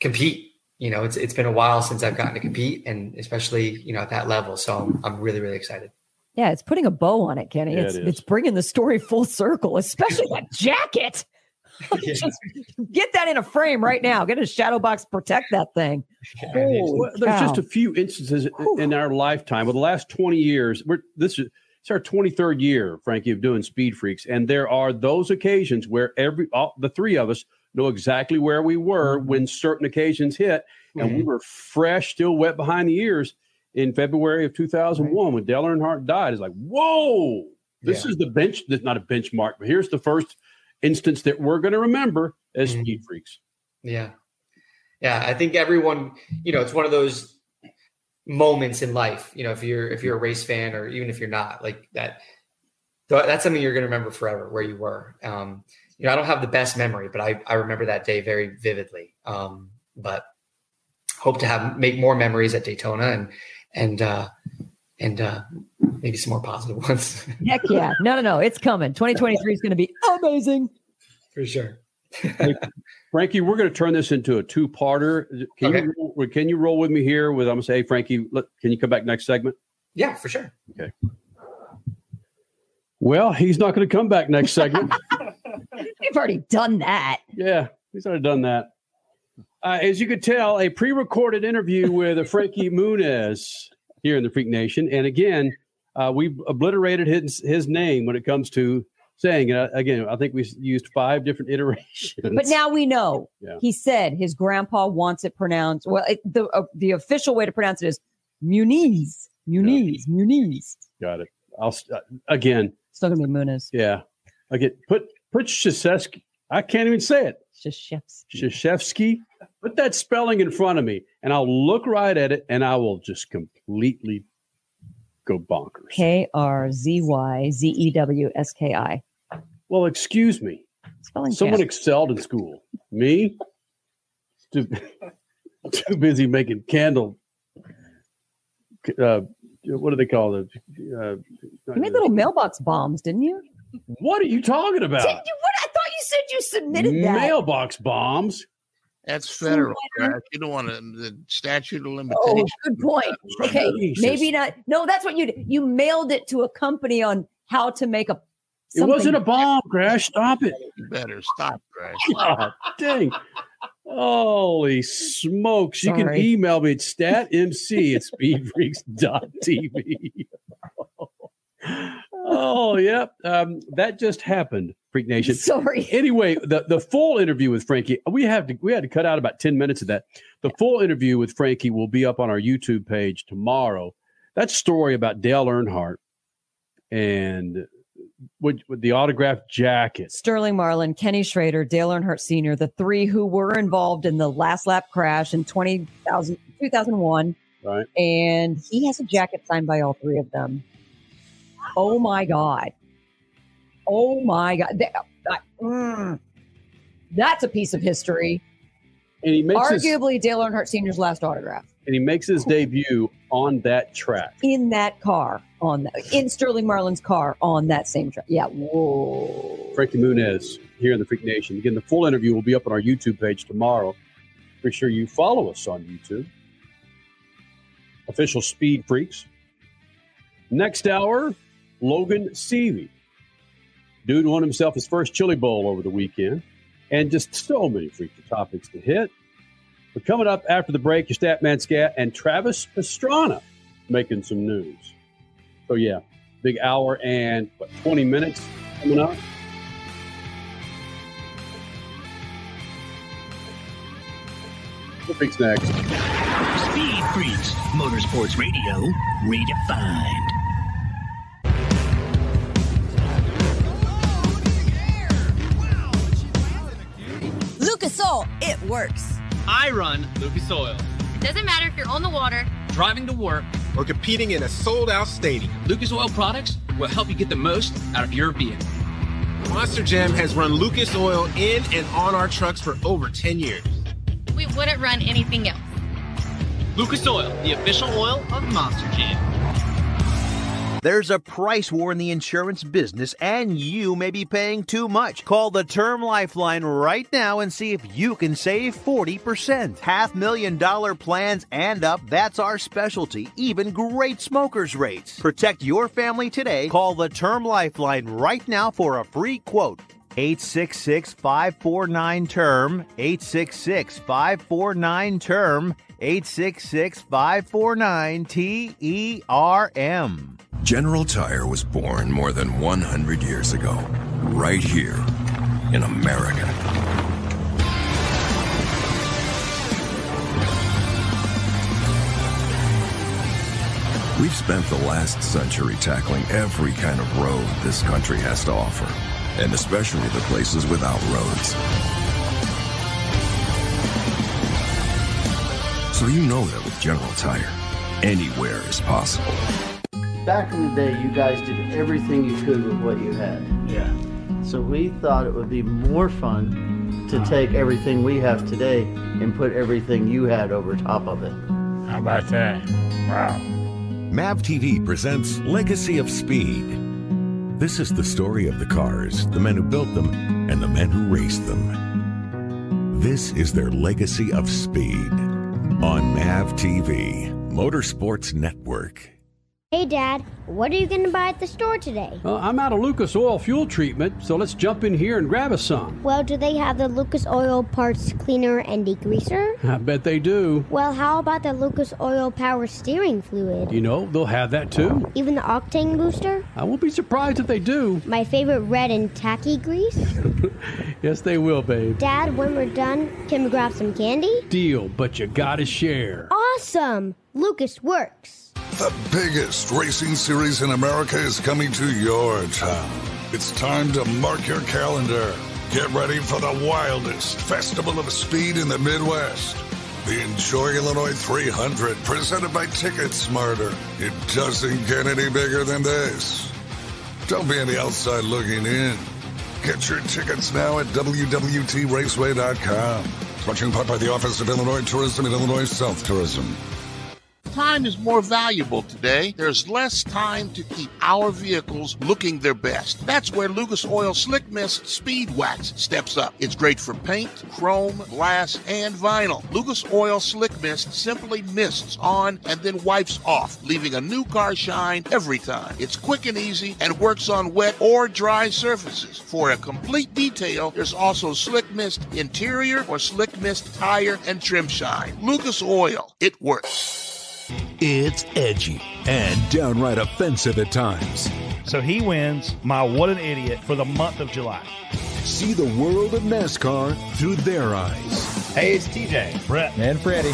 compete. You know, it's it's been a while since I've gotten to compete, and especially you know at that level. So I'm, I'm really really excited. Yeah, it's putting a bow on it, Kenny. Yeah, it's it is. it's bringing the story full circle, especially that jacket. Just get that in a frame right now. Get a shadow box, protect that thing. Well, there's just a few instances in our lifetime. Well, the last 20 years, we're this is it's our 23rd year, Frankie, of doing Speed Freaks, and there are those occasions where every all, the three of us know exactly where we were when certain occasions hit, and we Mhm. were fresh, still wet behind the ears in February of 2001 when Dale Earnhardt died. It's like, whoa, this Yeah. is the bench. That's not a benchmark, but here's the first instance that we're going to remember as Speed Freaks. Yeah. Yeah. I think everyone, you know, it's one of those moments in life, you know, if you're if you're a race fan or even if you're not, like that th- that's something you're gonna remember forever where you were. Um, you know, I don't have the best memory, but I, I remember that day very vividly. Um, but hope to have make more memories at Daytona and and uh and uh maybe some more positive ones. Heck yeah. No, no, no. It's coming. 2023 is going to be amazing. For sure. Hey, Frankie, we're going to turn this into a two-parter. Can Okay. you roll, can you roll with me here? With I'm going to say, hey, Frankie, look, can you come back next segment? Yeah, for sure. Okay. Well, he's not going to come back next segment. We've already done that. yeah, he's already done that. Uh, as you could tell, a pre-recorded interview with a Frankie Muniz here in the Freak Nation, and again, uh, we've obliterated his his name when it comes to saying it. Again, I think we used five different iterations. But now we know. Yeah. He said his grandpa wants it pronounced. Well, it, the uh, the official way to pronounce it is Muniz. Muniz. Muniz. Got it. I'll st- Still gonna be Muniz. Yeah. Again, put put Shashevsky. I can't even say it. Shashevsky. Shashevsky. Put that spelling in front of me, and I'll look right at it, and I will just completely go bonkers. K R Z Y Z E W S K I. Well, excuse me. Spelling Someone excelled in school. Me? Too, too busy making candle. Uh, what do they call it? Uh, You made little mailbox bombs, didn't you? what are you talking about? Did you? What? I thought you said you submitted that. Mailbox bombs. That's federal. Crash. You don't want to, the statute of limitations. Oh, limitations. good point. Okay, Jesus. maybe not. No, that's what you did. You mailed it to a company on how to make a. It wasn't a bomb, Crash. Stop it. You better stop, Crash. God dang. Holy smokes. You can email me at statmc at speedfreaks.tv. oh, yep. Um, that just happened, Freak Nation. Sorry. Anyway, the, the full interview with Frankie, we have to we had to cut out about 10 minutes of that. The full interview with Frankie will be up on our YouTube page tomorrow. That story about Dale Earnhardt and with, with the autographed jacket. Sterling Marlin, Kenny Schrader, Dale Earnhardt Sr., the three who were involved in the last lap crash in 20,000 2001. Right. And he has a jacket signed by all three of them. Oh my God. Oh my God. Th- I- mm. that's a piece of history. And he makes his, Arguably Dale Earnhardt Sr.'s last autograph and he makes his debut on that track. in that car on that, in Sterling Marlin's car on that same track. Yeah. Whoa. Frankie Muniz here in the Freak Nation. Again, the full interview will be up on our YouTube page tomorrow. Be sure you follow us on YouTube. Official Speed Freaks. Next hour, Logan Seavey. Dude won himself his first Chili Bowl over the weekend. And just so many freaky topics to hit. But coming up after the break, your Statman Scat and Travis Pastrana making some news. So, yeah, big hour and what, 20 minutes coming up. What freaks next? Speed Freaks, Motorsports Radio, redefined. Lucas Oil, it works. I run Lucas Oil. It doesn't matter if you're on the water, Driving to work, or competing in a sold out stadium. Lucas Oil products will help you get the most out of your vehicle. Monster Jam has run Lucas Oil in and on our trucks for over 10 years. we wouldn't run anything else. Lucas Oil, the official oil of Monster Jam. There's a price war in the insurance business, and you may be paying too much. Call the Term Lifeline right now and see if you can save 40%. Half million dollar plans and up, that's our specialty. Even great smokers' rates. Protect your family today. Call the Term Lifeline right now for a free quote. 866 549 term 866 549 term 866 549 T E R M General Tire was born more than 100 years ago, right here in America. We've spent the last century tackling every kind of road this country has to offer, and especially the places without roads. So you know that with General Tire, anywhere is possible. Back in the day, you guys did everything you could with what you had. Yeah. So we thought it would be more fun to uh-huh. take everything we have today and put everything you had over top of it. How about that? Wow. MAV TV presents Legacy of Speed. This is the story of the cars, the men who built them, and the men who raced them. This is their legacy of speed on MAV TV, Motorsports Network. Hey, Dad, what are you going to buy at the store today? Uh, I'm out of Lucas Oil fuel treatment, so let's jump in here and grab us some. Well, do they have the Lucas Oil Parts Cleaner and Degreaser? I bet they do. Well, how about the Lucas Oil Power Steering Fluid? You know, they'll have that too. Even the Octane Booster? I won't be surprised if they do. My favorite red and tacky grease? Yes, they will, babe. Dad, when we're done, can we grab some candy? Deal, but you gotta share. Awesome! Lucas works. The biggest racing series in America is coming to your town. It's time to mark your calendar. Get ready for the wildest festival of speed in the Midwest. The Enjoy Illinois 300, presented by Ticket Smarter. It doesn't get any bigger than this. Don't be on the outside looking in. Get your tickets now at WWTRaceway.com. You in part by the Office of Illinois Tourism and Illinois South Tourism. Time is more valuable today. There's less time to keep our vehicles looking their best. That's where Lucas Oil Slick Mist Speed Wax steps up. It's great for paint, chrome, glass, and vinyl. Lucas Oil Slick Mist simply mists on and then wipes off, leaving a new car shine every time. It's quick and easy and works on wet or dry surfaces. For a complete detail, there's also Slick Mist Interior or Slick Mist Tire and Trim Shine. Lucas Oil, it works. It's edgy and downright offensive at times. So he wins my What an Idiot for the month of July. See the world of NASCAR through their eyes. Hey, it's TJ, Brett, and Freddie.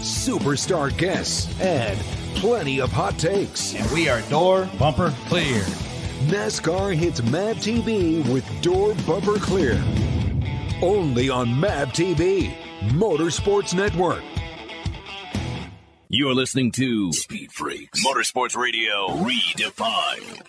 Superstar guests and plenty of hot takes. And we are door bumper clear. NASCAR hits MAV TV with door bumper clear. Only on MAV TV, Motorsports Network. You're listening to Speed Freaks Motorsports Radio Redefined.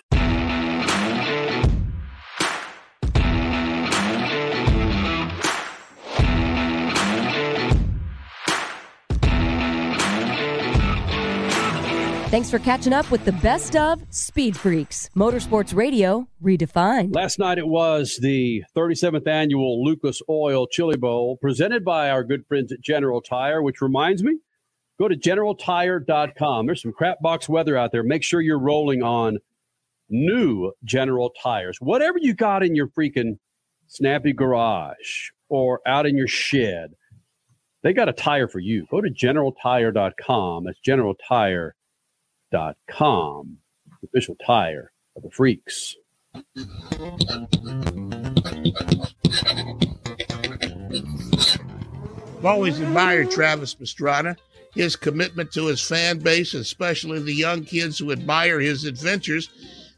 Thanks for catching up with the best of Speed Freaks, Motorsports Radio Redefined. Last night it was the 37th annual Lucas Oil Chili Bowl presented by our good friends at General Tire, which reminds me go to generaltire.com. There's some crap box weather out there. Make sure you're rolling on new General Tires. Whatever you got in your freaking snappy garage or out in your shed, they got a tire for you. Go to generaltire.com. That's generaltire.com, official tire of the freaks. I've always admired Travis Pastrana. His commitment to his fan base, especially the young kids who admire his adventures,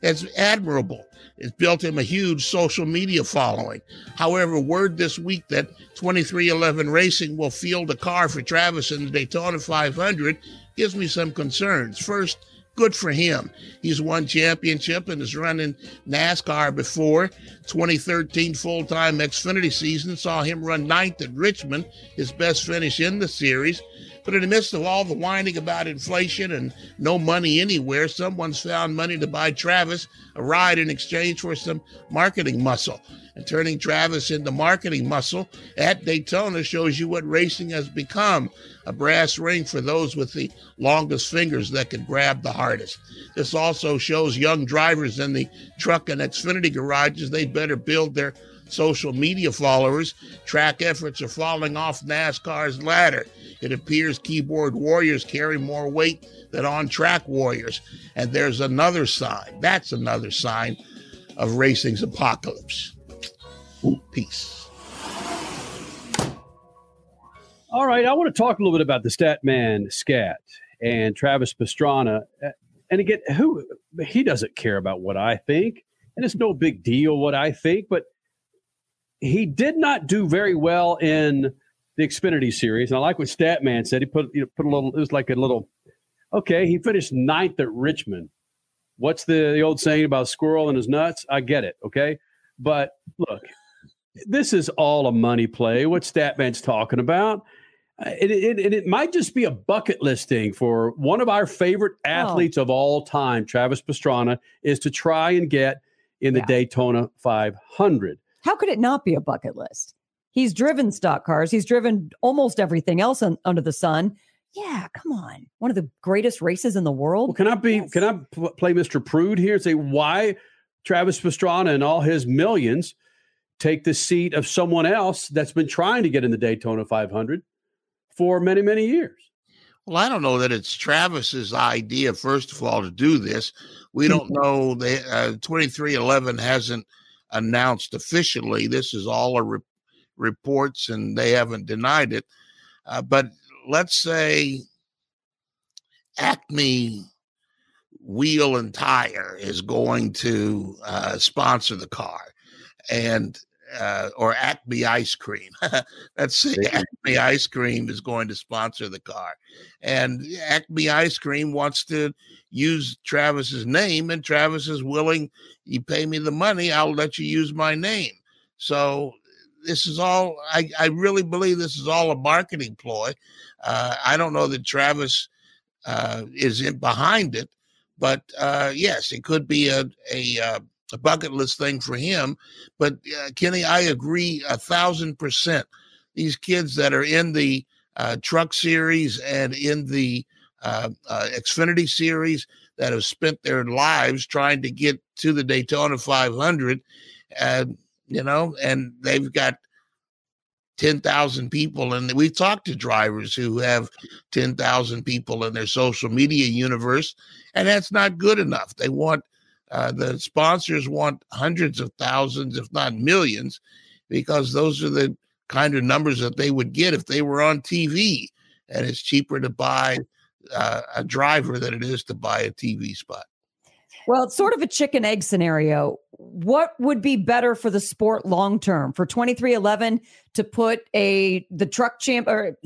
is admirable. It's built him a huge social media following. However, word this week that 2311 Racing will field a car for Travis in the Daytona 500 gives me some concerns. First, good for him. He's won championship and has run in NASCAR before. 2013 full-time Xfinity season saw him run ninth at Richmond, his best finish in the series. But in the midst of all the whining about inflation and no money anywhere, someone's found money to buy Travis a ride in exchange for some marketing muscle. And turning Travis into marketing muscle at Daytona shows you what racing has become a brass ring for those with the longest fingers that can grab the hardest. This also shows young drivers in the truck and Xfinity garages they better build their social media followers. Track efforts are falling off NASCAR's ladder. It appears keyboard warriors carry more weight than on track warriors. And there's another sign. That's another sign of racing's apocalypse. Ooh, peace. All right, I want to talk a little bit about the Statman Scat and Travis Pastrana. And again, who he doesn't care about what I think, and it's no big deal what I think, but he did not do very well in the Xfinity series. And I like what Statman said. He put you know, put a little. It was like a little. Okay, he finished ninth at Richmond. What's the, the old saying about squirrel and his nuts? I get it. Okay, but look, this is all a money play. What Statman's talking about. It, it, it, it, might just be a bucket list thing for one of our favorite oh. athletes oh. of all time, Travis Pastrana, is to try and get in the yeah. Daytona 500. How could it not be a bucket list? He's driven stock cars. He's driven almost everything else on, under the sun. Yeah, come on. One of the greatest races in the world. Well, can I be? Yes. Can I pl- play Mr. Prude here and say why Travis Pastrana and all his millions take the seat of someone else that's been trying to get in the Daytona 500 for many, many years? Well, I don't know that it's Travis's idea, first of all, to do this. We don't know. They, uh, 2311 hasn't announced officially. This is all a re- reports and they haven't denied it. Uh, but let's say Acme Wheel and Tire is going to uh, sponsor the car, and uh, or Acme Ice Cream. let's say Acme Ice Cream is going to sponsor the car, and Acme Ice Cream wants to use Travis's name, and Travis is willing. You pay me the money, I'll let you use my name. So this is all I, I really believe this is all a marketing ploy. Uh, I don't know that Travis uh, is in behind it, but uh, yes, it could be a, a, uh, a bucket list thing for him. But uh, Kenny, I agree a thousand percent. These kids that are in the uh, truck series and in the Xfinity series that have spent their lives trying to get to the Daytona 500, and you know, and they've got 10,000 people. And we've talked to drivers who have 10,000 people in their social media universe, and that's not good enough. They want, uh, the sponsors want hundreds of thousands, if not millions, because those are the kind of numbers that they would get if they were on TV. And it's cheaper to buy uh, a driver than it is to buy a TV spot. Well, it's sort of a chicken egg scenario. What would be better for the sport long term for 2311 to put a the truck champ or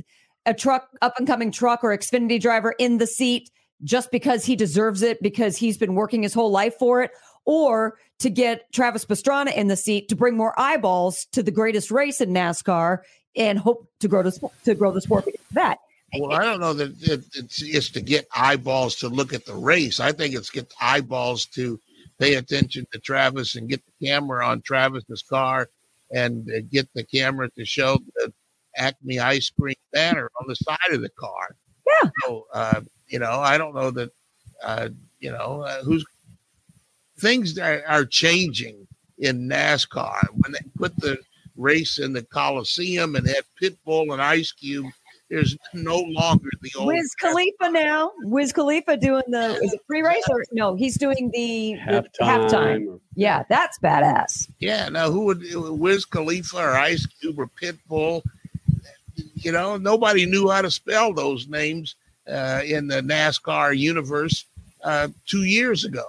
a truck up and coming truck or Xfinity driver in the seat just because he deserves it because he's been working his whole life for it or to get Travis Pastrana in the seat to bring more eyeballs to the greatest race in NASCAR and hope to grow to, to grow the sport that Well, I don't know that it, it's, it's to get eyeballs to look at the race. I think it's get eyeballs to pay attention to Travis and get the camera on Travis's car and uh, get the camera to show the Acme ice cream banner on the side of the car. Yeah. So, uh, you know, I don't know that, uh, you know, uh, who's things are, are changing in NASCAR when they put the race in the Coliseum and had Pitbull and Ice Cube. There's no longer the old Wiz Khalifa now. Wiz Khalifa doing the is it pre race or no? He's doing the the Halftime. halftime. Yeah, that's badass. Yeah, now who would Wiz Khalifa or Ice Cube or Pitbull? You know, nobody knew how to spell those names uh, in the NASCAR universe uh, two years ago,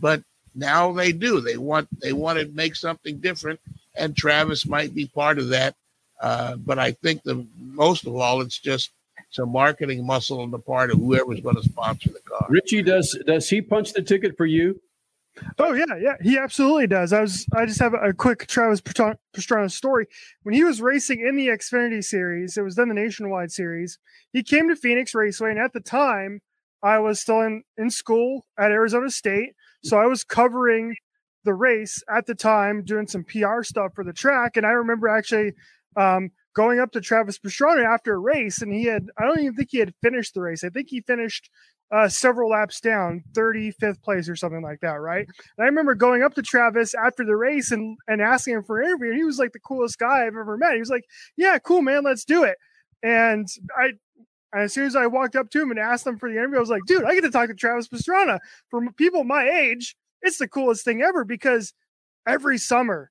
but now they do. They want they want to make something different, and Travis might be part of that. Uh, but I think the most of all, it's just some marketing muscle on the part of whoever's going to sponsor the car. Richie, does does he punch the ticket for you? Oh yeah, yeah, he absolutely does. I was, I just have a, a quick Travis Pastrana story. When he was racing in the Xfinity Series, it was then the Nationwide Series. He came to Phoenix Raceway, and at the time, I was still in in school at Arizona State, so I was covering the race at the time, doing some PR stuff for the track. And I remember actually um, going up to Travis Pastrana after a race, and he had, I don't even think he had finished the race. I think he finished uh, several laps down, 35th place or something like that, right? And I remember going up to Travis after the race and, and asking him for an interview, and he was like the coolest guy I've ever met. He was like, Yeah, cool, man, let's do it. And I, and as soon as I walked up to him and asked him for the interview, I was like, dude, I get to talk to Travis Pastrana. For people my age, it's the coolest thing ever because every summer,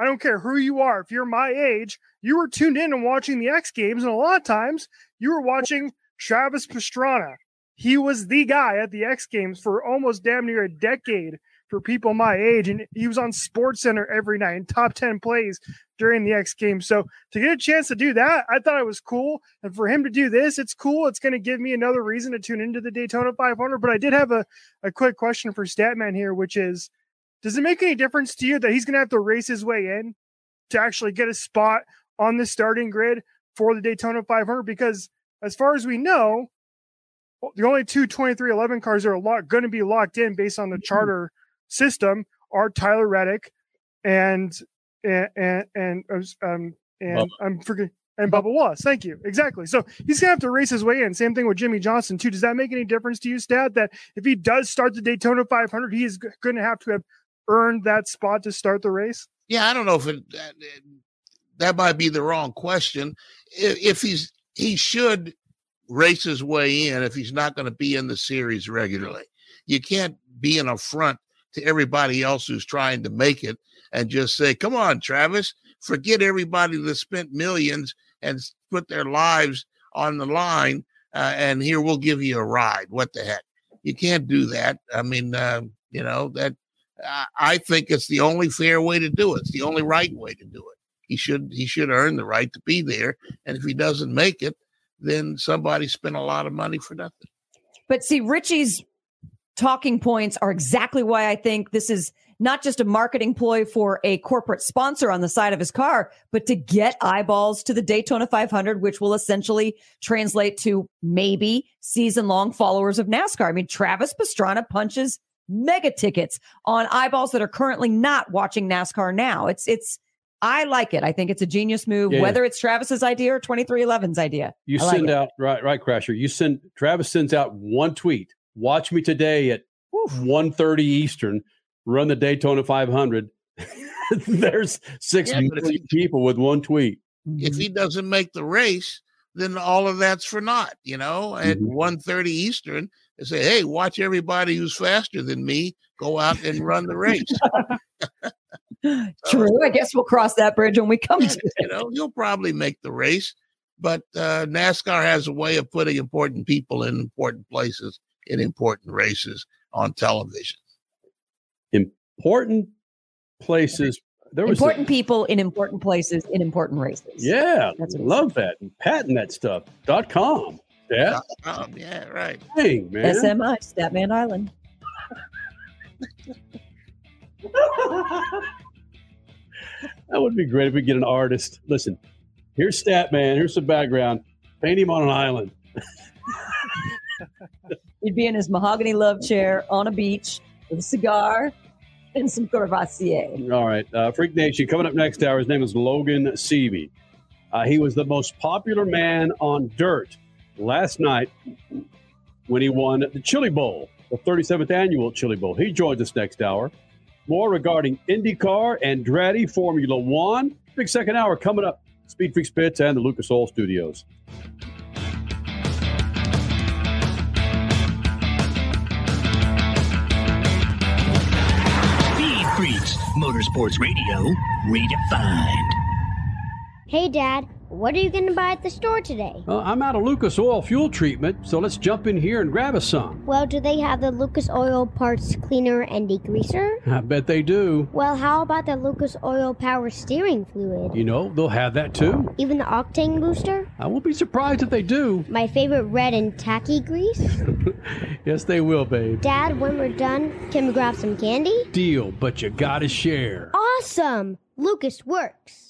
I don't care who you are, if you're my age, you were tuned in and watching the X Games, and a lot of times you were watching Travis Pastrana. He was the guy at the X Games for almost damn near a decade for people my age, and he was on Sports Center every night in top 10 plays during the X Games. So to get a chance to do that, I thought it was cool. And for him to do this, it's cool. It's going to give me another reason to tune into the Daytona 500. But I did have a, a quick question for Statman here, which is does it make any difference to you that he's going to have to race his way in to actually get a spot on the starting grid for the Daytona 500? Because as far as we know, the only two 2311 cars that are locked, going to be locked in based on the charter system are Tyler Reddick and and and, and um and Bubba. I'm forgetting and Bubba Wallace. Thank you. Exactly. So he's gonna have to race his way in. Same thing with Jimmie Johnson too. Does that make any difference to you, Stat? That if he does start the Daytona 500, he is going to have to have earned that spot to start the race. Yeah, I don't know if it that, that might be the wrong question. If, if he's he should race his way in if he's not going to be in the series regularly. You can't be an affront to everybody else who's trying to make it and just say, "Come on, Travis, forget everybody that spent millions and put their lives on the line, uh, and here we'll give you a ride." What the heck? You can't do that. I mean, uh, you know that. I- think it's the only fair way to do it. It's the only right way to do it. He should he should earn the right to be there, and if he doesn't make it, then somebody spent a lot of money for nothing. But see, Richie's talking points are exactly why I think this is not just a marketing ploy for a corporate sponsor on the side of his car, but to get eyeballs to the Daytona 500, which will essentially translate to maybe season long followers of NASCAR. I mean, Travis Pastrana punches mega tickets on eyeballs that are currently not watching NASCAR now. It's, it's, I like it. I think it's a genius move, Yeah. whether it's Travis's idea or 2311's idea. You I send it. out right, right, Crasher. You send Travis sends out one tweet. Watch me today at 1.30 Eastern. Run the Daytona 500. There's six Yeah, million people with one tweet. If he doesn't make the race, then all of that's for naught. You know, at Mhm. 1.30 Eastern, they say, "Hey, watch everybody who's faster than me go out and run the race." True. I guess we'll cross that bridge when we come to it. you know, he'll probably make the race, but uh, NASCAR has a way of putting important people in important places in important races on television. Important places. There was important people in important places in important races. yeah, That's love that. Patent that stuff. Dot com. Yeah, Um, yeah, right. dang man. SMI, Statman Island. That would be great if we get an artist. Listen, here's Statman. Here's some background. Paint him on an island. He'd be in his mahogany love chair on a beach with a cigar and some Courvoisier. All right. Uh, Freak Nation, coming up next hour, his name is Logan Seavey. Uh, he was the most popular man on dirt last night when he won the Chili Bowl, the 37th annual Chili Bowl. He joins us next hour. More regarding IndyCar and Andretti Formula One. Big second hour coming up. Speed Freaks Pits and the Lucas Oil Studios. Speed Freaks, Motorsports Radio, redefined. Hey, Dad, what are you going to buy at the store today? Uh, I'm out of Lucas Oil fuel treatment, so let's jump in here and grab us some. Well, do they have the Lucas Oil Parts Cleaner and Degreaser? I bet they do. Well, how about the Lucas Oil Power Steering Fluid? You know, they'll have that too. Even the Octane Booster? I won't be surprised if they do. My favorite red and tacky grease? Yes, they will, babe. Dad, when we're done, can we grab some candy? Deal, but you gotta share. Awesome! Lucas works.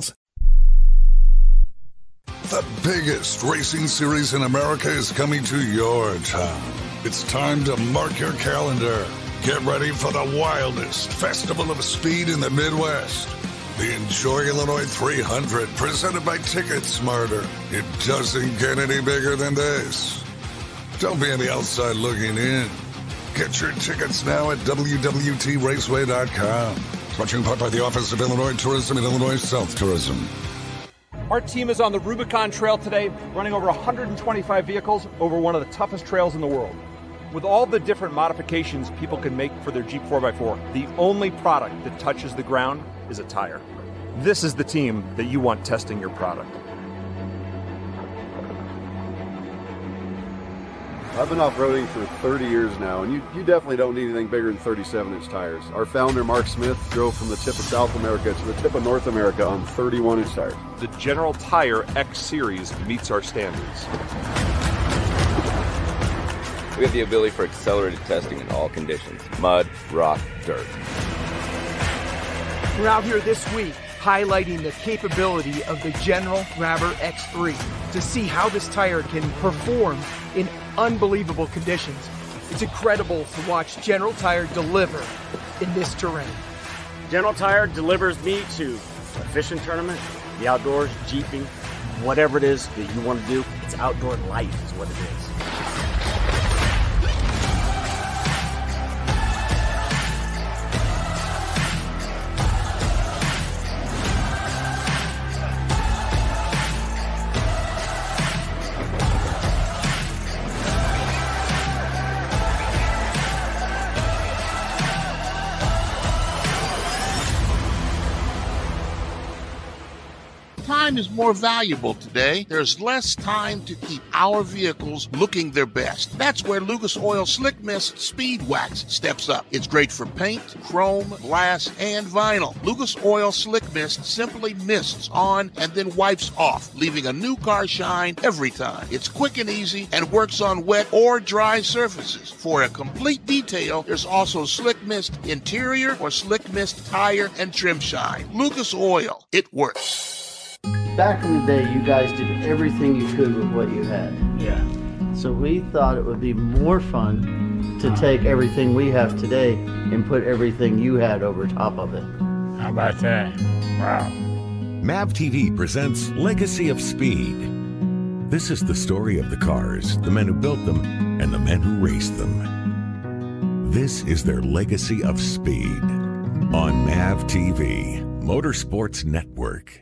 The biggest racing series in America is coming to your town. It's time to mark your calendar. Get ready for the wildest festival of speed in the Midwest. The Enjoy Illinois 300, presented by Ticket Smarter. It doesn't get any bigger than this. Don't be on the outside looking in. Get your tickets now at WWTRaceway.com. Brought to you in part by the Office of Illinois Tourism and Illinois South Tourism. Our team is on the Rubicon Trail today, running over 125 vehicles over one of the toughest trails in the world. With all the different modifications people can make for their Jeep 4x4, the only product that touches the ground is a tire. This is the team that you want testing your product. I've been off roading for 30 years now, and you, you definitely don't need anything bigger than 37 inch tires. Our founder, Mark Smith, drove from the tip of South America to the tip of North America on 31 inch tires. The General Tire X Series meets our standards. We have the ability for accelerated testing in all conditions mud, rock, dirt. We're out here this week highlighting the capability of the General Grabber X3 to see how this tire can perform in unbelievable conditions. It's incredible to watch General Tire deliver in this terrain. General Tire delivers me to a fishing tournament, the outdoors, jeeping, whatever it is that you want to do. It's outdoor life is what it is. Time is more valuable today. There's less time to keep our vehicles looking their best. That's where Lucas Oil Slick Mist Speed Wax steps up. It's great for paint, chrome, glass, and vinyl. Lucas Oil Slick Mist simply mists on and then wipes off, leaving a new car shine every time. It's quick and easy and works on wet or dry surfaces. For a complete detail, there's also Slick Mist Interior or Slick Mist Tire and Trim Shine. Lucas Oil, it works. Back in the day, you guys did everything you could with what you had. Yeah. So we thought it would be more fun to uh-huh. take everything we have today and put everything you had over top of it. How about that? Wow. MAV TV presents Legacy of Speed. This is the story of the cars, the men who built them, and the men who raced them. This is their legacy of speed on MAV TV, Motorsports Network.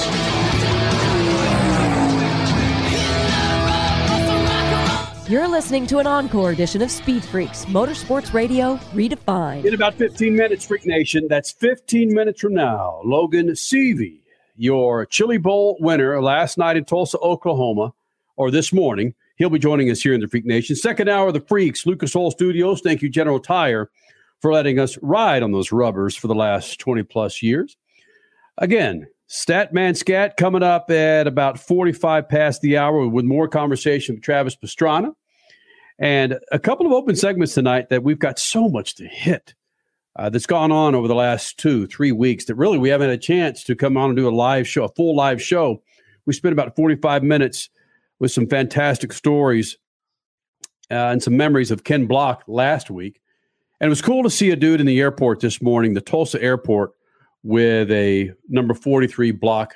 You're listening to an encore edition of Speed Freaks, Motorsports Radio redefined. In about 15 minutes, Freak Nation, that's 15 minutes from now, Logan Seavey, your Chili Bowl winner last night in Tulsa, Oklahoma, or this morning, he'll be joining us here in the Freak Nation. Second hour of the Freaks, Lucas Oil Studios. Thank you, General Tire, for letting us ride on those rubbers for the last 20 plus years. Again, Statman Scat coming up at about 45 past the hour with more conversation with Travis Pastrana. And a couple of open segments tonight that we've got so much to hit uh, that's gone on over the last two, three weeks that really we haven't had a chance to come on and do a live show, a full live show. We spent about 45 minutes with some fantastic stories uh, and some memories of Ken Block last week. And it was cool to see a dude in the airport this morning, the Tulsa airport, with a number 43 block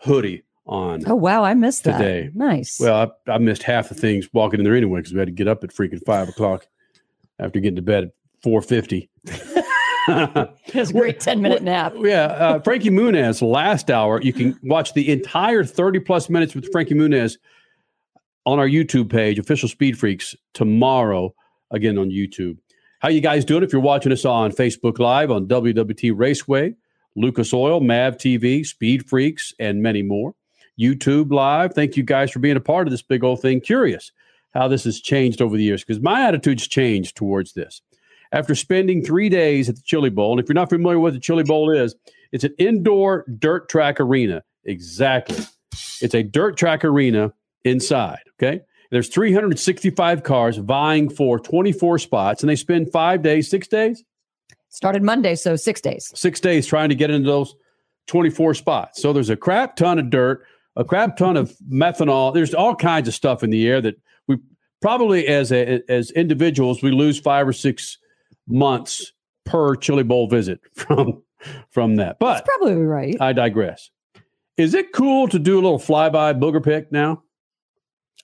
hoodie on. Oh wow, I missed that. Today. Nice. Well, I, I missed half the things walking in there anyway because we had to get up at freaking five o'clock after getting to bed at four fifty. it was a great 10 minute nap. Yeah, uh, Frankie Muniz last hour. You can watch the entire thirty plus minutes with Frankie Muniz on our YouTube page, official Speed Freaks, tomorrow again on YouTube. How you guys doing? If you're watching us on Facebook Live on WWT Raceway, Lucas Oil, Mav TV, Speed Freaks, and many more. YouTube Live. Thank you guys for being a part of this big old thing. Curious how this has changed over the years because my attitude's changed towards this. After spending three days at the Chili Bowl, and if you're not familiar with what the Chili Bowl is, it's an indoor dirt track arena. Exactly. It's a dirt track arena inside. Okay. There's 365 cars vying for 24 spots, and they spend five days, six days? Started Monday, so six days. Six days trying to get into those 24 spots. So there's a crap ton of dirt, a crap ton of methanol. There's all kinds of stuff in the air that we probably, as a, as individuals, we lose five or six months per Chili Bowl visit from from that. But That's probably right. I digress. Is it cool to do a little flyby booger pick now?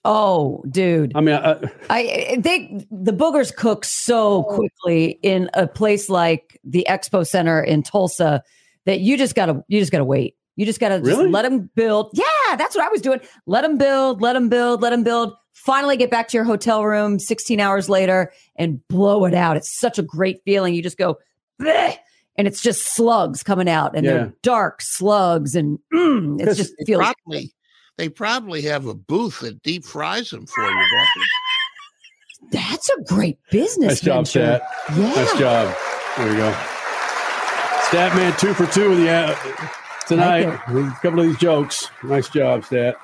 Oh, dude. I mean, uh, I they the boogers cook so quickly in a place like the Expo Center in Tulsa that you just gotta you just gotta wait. You just gotta just let them build. Yeah, that's what I was doing. Let them build, let them build, let them build. Finally, get back to your hotel room 16 hours later and blow it out. It's such a great feeling. You just go, "Bleh," and it's just slugs coming out, and Yeah. they're dark slugs, and mm, it's just they feels probably they probably have a booth that deep fries them for you. That's a great business. nice job. Stat. Yeah. Nice job. There you go. Statman two for two in the uh, tonight. A couple of these jokes. Nice job, Stat.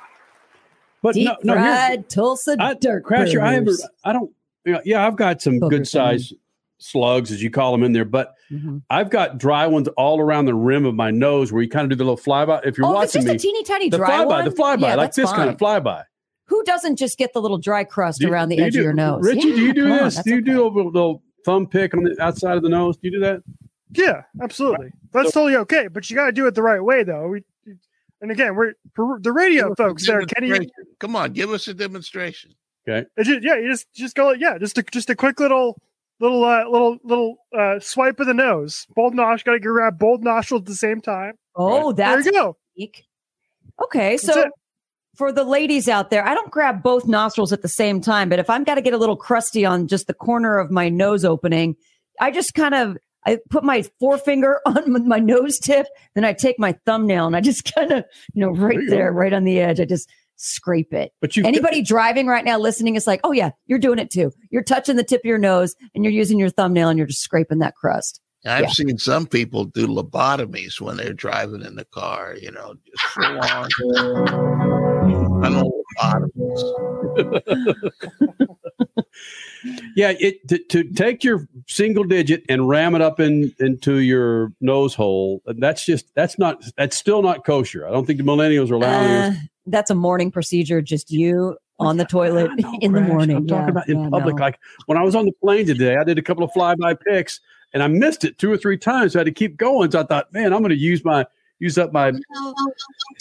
But Deep no, no, fried Tulsa dirt Crasher, I have. I don't, you know, yeah, I've got some good size slugs, as you call them in there, but Mm-hmm. I've got dry ones all around the rim of my nose where you kind of do the little flyby. If you're Oh, watching just a me, teeny tiny the dry flyby, one? the flyby, Yeah, like this kind of flyby. Who doesn't just get the little dry crust Do around the edge do- of your nose? Richie, do you do come on, this? do you do a little thumb pick on the outside of the nose? Do you do that? Yeah, absolutely. That's totally okay, but you got to do it the right way, though. We, and again, we're for the radio folks there. Kenny, Demonstration. Come on, give us a demonstration. Okay. Just, yeah, you just just go yeah, just a just a quick little little uh, little little uh, swipe of the nose. Both nostrils got to grab both nostrils at the same time. Oh, that's there you go. unique. Okay, That's so it. for the ladies out there, I don't grab both nostrils at the same time, but if I'm got to get a little crusty on just the corner of my nose opening, I just kind of I put my forefinger on my nose tip, then I take my thumbnail and I just kind of, you know, right There there, right on the edge, I just scrape it. But you anybody driving right now listening is like, oh yeah, you're doing it too. You're touching the tip of your nose and you're using your thumbnail and you're just scraping that crust. I've Yeah. seen some people do lobotomies when they're driving in the car, you know, just full on. I know lobotomies. Yeah, it to, to take your single digit and ram it up in into your nose hole. That's just that's not that's still not kosher. I don't think the millennials are allowing Uh, that's a morning procedure, just you on the toilet in the morning. I'm talking Yeah, about in yeah, public. no. Like when I was on the plane today, I did a couple of flyby picks and I missed it two or three times. So I had to keep going. So I thought, man, I'm going to use my use up my.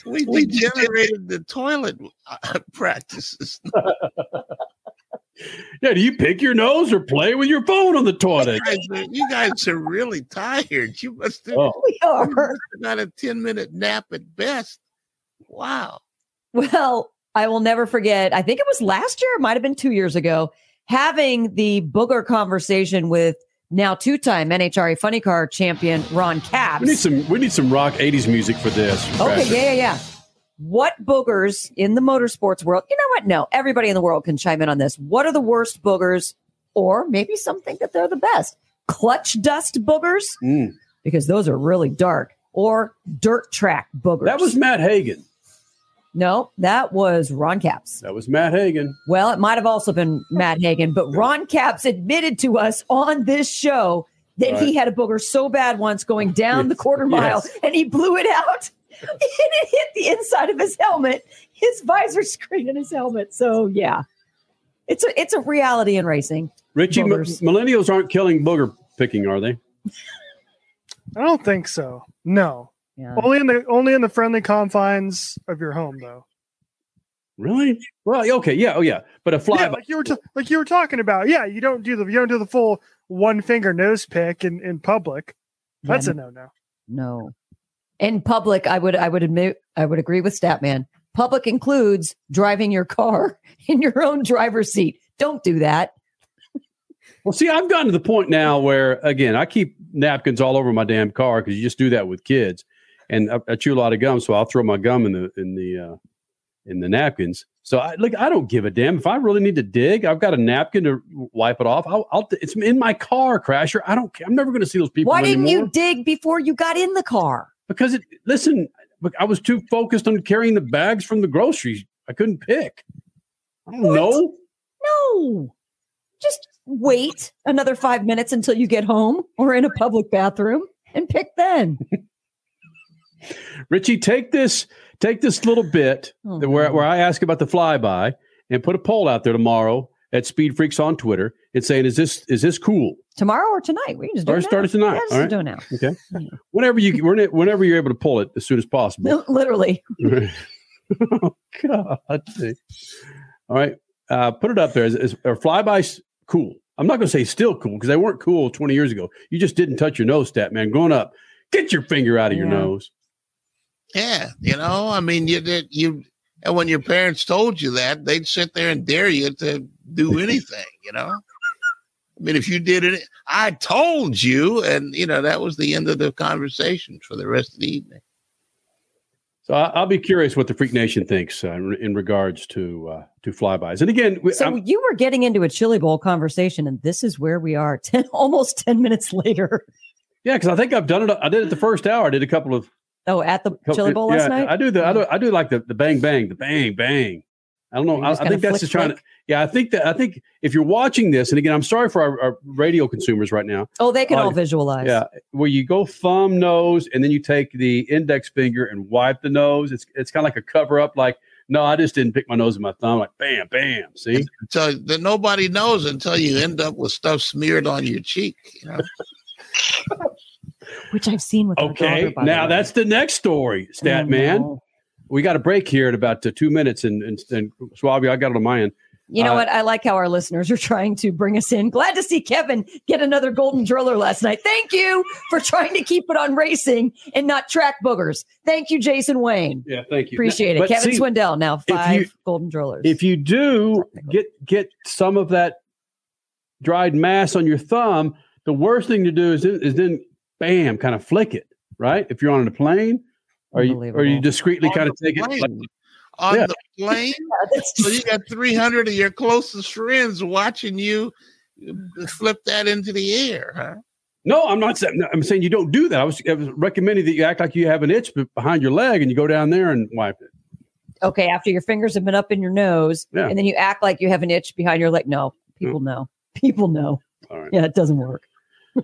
We, we generated the toilet uh, practices. Yeah, do you pick your nose or play with your phone on the toilet? You guys, are, you guys are really tired. You must have, Oh. We are. you got a 10 minute nap at best. Wow. Well, I will never forget. I think it was last year, it might have been two years ago, having the booger conversation with now two-time NHRA Funny Car champion Ron Capps. We need some we need some rock '80s music for this. Okay, yeah, yeah, yeah. What boogers in the motorsports world? You know what? No, everybody in the world can chime in on this. What are the worst boogers, or maybe some think that they're the best? Clutch dust boogers, Mm. because those are really dark, or dirt track boogers. That was Matt Hagan. no, that was Ron Capps. That was Matt Hagan. Well, it might have also been Matt Hagan, but Ron Capps admitted to us on this show that he had a booger so bad once going down the quarter mile Yes. and he blew it out it hit the inside of his helmet, his visor screen in his helmet. So yeah. It's a it's a reality in racing. Richie, m- millennials aren't killing booger picking, are they? I don't think so. No. Yeah. Only in the only in the friendly confines of your home, though. Really? Well, okay, yeah, oh yeah, but a fly. Yeah, like you were t- like you were talking about. Yeah, you don't do the you don't do the full one finger nose pick in in public. That's Yeah. a no no. No. In public, I would I would admit I would agree with Statman. Public includes driving your car in your own driver's seat. Don't do that. Well, see, I've gotten to the point now where, again, I keep napkins all over my damn car because you just do that with kids, and I, I chew a lot of gum, so I'll throw my gum in the in the uh, in the napkins. So, I, look, I don't give a damn if I really need to dig. I've got a napkin to wipe it off. I'll, I'll it's in my car, Crasher. I don't care. I'm never going to see those people. Why didn't anymore you dig before you got in the car? Because it. Listen, I was too focused on carrying the bags from the groceries. I couldn't pick. I don't know. No. Just wait another five minutes until you get home or in a public bathroom and pick then. Richie, take this take this little bit Oh, where, where I ask about the flyby and put a poll out there tomorrow at Speed Freaks on Twitter and saying, is this is this cool? Tomorrow or tonight? We can just do Or it start now. it tonight. Yeah, just All right. do it now. Okay. Whenever you whenever whenever you're able to pull it as soon as possible. Literally. oh God. All right. Uh, put it up there. Is, is, are flybys cool? I'm not going to say still cool because they weren't cool 20 years ago. You just didn't touch your nose, stat man. Growing up, get your finger out of your nose. Yeah, you know, I mean, you did you, and when your parents told you that, they'd sit there and dare you to do anything. You know, I mean, if you did it, I told you, and you know that was the end of the conversation for the rest of the evening. So I, I'll be curious what the Freak Nation thinks uh, in, in regards to uh, to flybys. And again, we- So I'm- you were getting into a chili bowl conversation, and this is where we are 10, almost 10 minutes later. yeah, because I think I've done it. I did it the first hour. I did a couple of Oh, at the chili bowl yeah, last night? I do the I do, I do like the, the bang bang the bang bang. I don't know. I, I think that's flick, just trying to. Yeah, I think that I think if you're watching this, and again, I'm sorry for our, our radio consumers right now. Oh, they can Uh, all visualize. Yeah, where you go thumb nose, and then you take the index finger and wipe the nose. It's it's kind of like a cover up. Like, no, I just didn't pick my nose with my thumb. Like, bam, bam. See, So that nobody knows until you end up with stuff smeared on your cheek. You know? Which I've seen with Okay, daughter, by now way. that's the next story, Stat Man. no. We got a break here at about two minutes, and and, and Swabby, I got it on my end. You know Uh, what? I like how our listeners are trying to bring us in. Glad to see Kevin get another golden driller last night. Thank you for trying to keep it on racing and not track boogers. Thank you, Jason Wayne. Yeah, thank you. Appreciate it. Kevin see, Swindell now five you- golden drillers. If you do get get some of that dried mass on your thumb, the worst thing to do is is then bam, kind of flick it, right? If you're on a plane, or you or you discreetly On kind of the take it. like- on Yeah. the plane. so you got 300 of your closest friends watching you uh, flip that into the air, huh? No, I'm not saying. I'm saying you don't do that. I was, I was recommending that you act like you have an itch behind your leg, and you go down there and wipe it. okay, after your fingers have been up in your nose, Yeah. and then you act like you have an itch behind your leg. No, people know. People know. All right. Yeah, it doesn't work.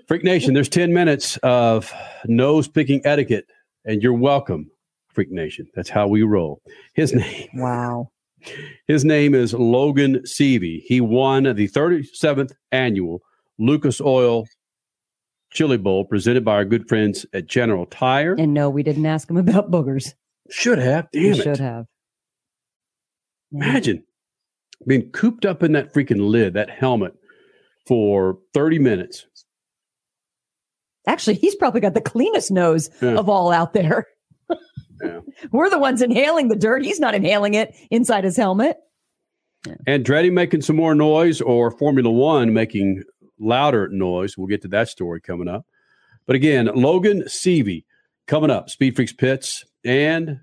Freak Nation, there's 10 minutes of nose picking etiquette, and you're welcome, Freak Nation. That's how we roll. His name. Wow. His name is Logan Seavey. He won the 37th annual Lucas Oil Chili Bowl presented by our good friends at General Tire. And no, we didn't ask him about boogers. Should have. Damn we it. should have. Imagine being cooped up in that freaking lid, that helmet, for 30 minutes. Actually, he's probably got the cleanest nose Yeah. of all out there. Yeah. We're the ones inhaling the dirt. He's not inhaling it inside his helmet. Andretti making some more noise or Formula One making louder noise. We'll get to that story coming up. But again, Logan Seavey coming up, Speed Freaks Pits and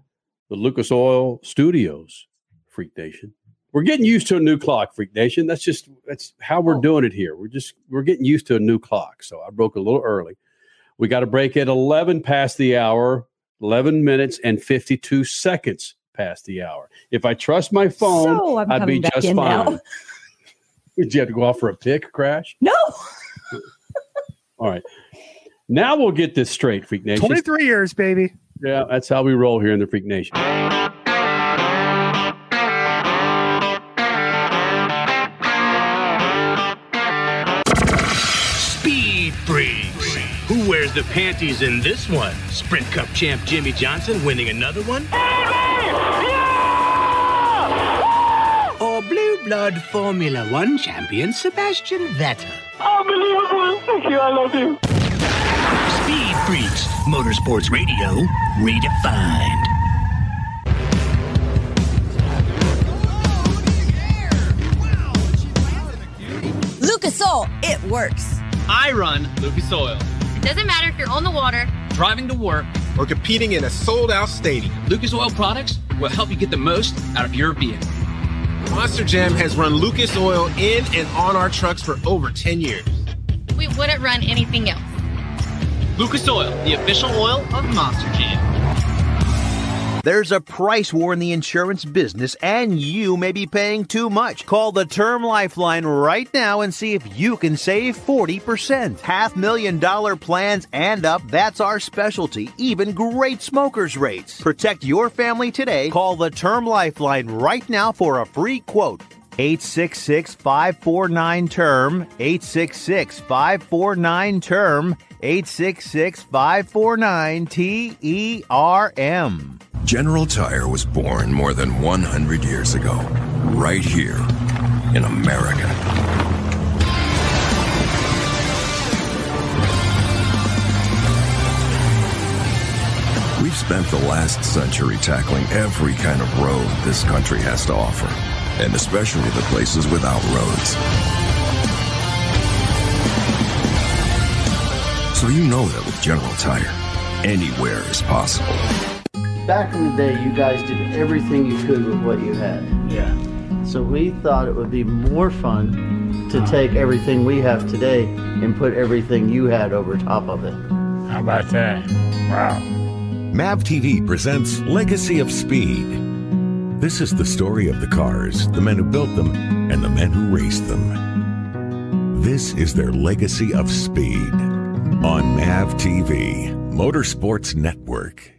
the Lucas Oil Studios, Freak Nation. We're getting used to a new clock, Freak Nation. That's just that's how we're oh. doing it here. We're just we're getting used to a new clock. So I broke a little early. We got a break at 11 past the hour, 11 minutes and 52 seconds past the hour. If I trust my phone, So I'm I'd be just fine. now. Did you have to go off for a pick crash? No. All right. Now we'll get this straight, Freak Nation. 23 years, baby. Yeah, that's how we roll here in the Freak Nation. The panties in this one? Sprint Cup champ Jimmie Johnson winning another one? Or Blue Blood Formula One champion Sebastian Vettel? Unbelievable. Thank you. I love you. Speed Freaks. Motorsports Radio redefined. Lucas Oil, it works. I run Lucas Oil. Doesn't matter if you're on the water. Driving to work or competing in a sold out stadium, Lucas Oil products will help you get the most out of your vehicle. Monster Jam has run Lucas Oil in and on our trucks for over 10 years. We wouldn't run anything else. Lucas Oil, the official oil of Monster Jam. There's a price war in the insurance business, and you may be paying too much. Call the Term Lifeline right now and see if you can save 40%. Half million dollar plans and up, that's our specialty. Even great smokers' rates. Protect your family today. Call the Term Lifeline right now for a free quote. 866 549 term 866 549 term 866 549 T E R M General Tire was born more than 100 years ago, right here in America. We've spent the last century tackling every kind of road this country has to offer, and especially the places without roads. So you know that with General Tire, anywhere is possible. Back in the day, you guys did everything you could with what you had. Yeah. So we thought it would be more fun to uh-huh. take everything we have today and put everything you had over top of it. How about that? Wow. MAV TV presents Legacy of Speed. This is the story of the cars, the men who built them, and the men who raced them. This is their legacy of speed on MAV TV, Motorsports Network.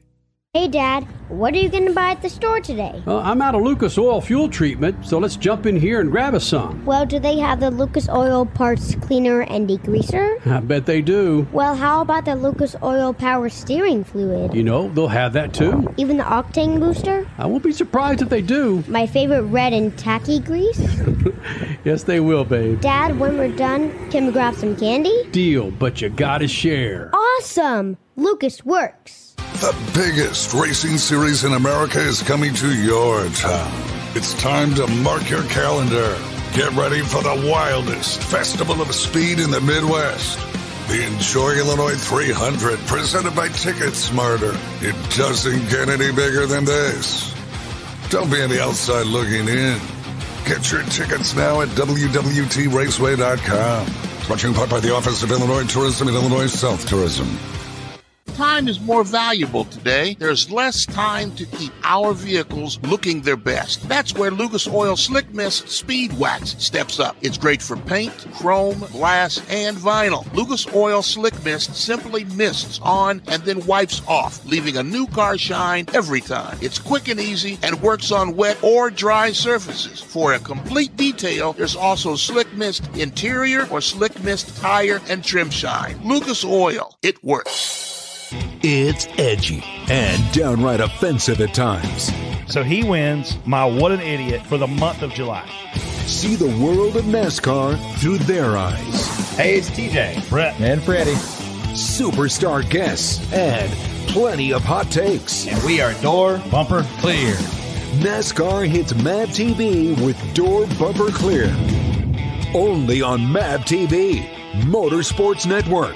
Hey, Dad, what are you going to buy at the store today? Well, I'm out of Lucas Oil fuel treatment, so let's jump in here and grab us some. Well, do they have the Lucas Oil Parts Cleaner and Degreaser? I bet they do. Well, how about the Lucas Oil Power Steering Fluid? You know, they'll have that too. Even the Octane Booster? I won't be surprised if they do. My favorite red and tacky grease? Yes, they will, babe. Dad, when we're done, can we grab some candy? Deal, but you gotta share. Awesome! Lucas works. The biggest racing series in America is coming to your town. It's time to mark your calendar. Get ready for the wildest festival of speed in the Midwest. The Enjoy Illinois 300, presented by Ticket Smarter. It doesn't get any bigger than this. Don't be on the outside looking in. Get your tickets now at WWTRaceway.com. You in part by the Office of Illinois Tourism and Illinois South Tourism. Time is more valuable today. There's less time to keep our vehicles looking their best. That's where Lucas Oil Slick Mist Speed Wax steps up. It's great for paint, chrome, glass, and vinyl. Lucas Oil Slick Mist simply mists on and then wipes off, leaving a new car shine every time. It's quick and easy and works on wet or dry surfaces. For a complete detail, there's also Slick Mist Interior or Slick Mist Tire and Trim Shine. Lucas Oil, it works. It's edgy and downright offensive at times. So he wins my What an Idiot for the month of July. See the world of NASCAR through their eyes. Hey, it's TJ, Brett, and Freddie. Superstar guests and plenty of hot takes. And we are door bumper clear. NASCAR hits MAV TV with Door Bumper Clear. Only on MAV TV, Motorsports Network.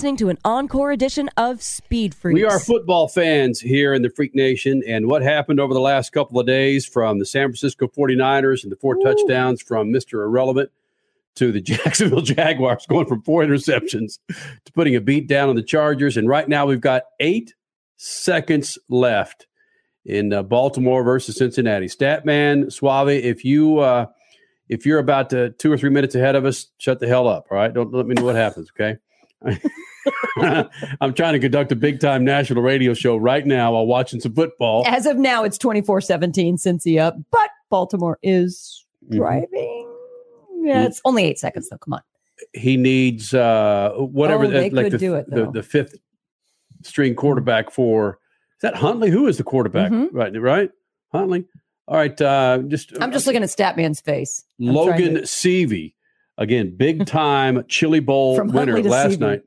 Listening to an encore edition of Speed Freaks. We are football fans here in the Freak Nation. And what happened over the last couple of days from the San Francisco 49ers and the four touchdowns from Mr. Irrelevant to the Jacksonville Jaguars going from four interceptions to putting a beat down on the Chargers. And right now we've got eight seconds left in uh, Baltimore versus Cincinnati. Statman, Suave, if you. Uh, if you're about to two or three minutes ahead of us, shut the hell up. All right. Don't let me know what happens. Okay. I'm trying to conduct a big time national radio show right now while watching some football. As of now, it's 24 17 Cincy up, but Baltimore is Mhm. driving. Yeah, it's only eight seconds, though. Come on. He needs uh, whatever, Oh, they like could the, do it, the, the fifth string quarterback for is that Huntley? Who is the quarterback? Mhm. Right, right? Huntley. All right. Uh, just I'm just looking at Statman's face. I'm Logan to- Seavey, again, big time Chili Bowl winner last Seavey. night.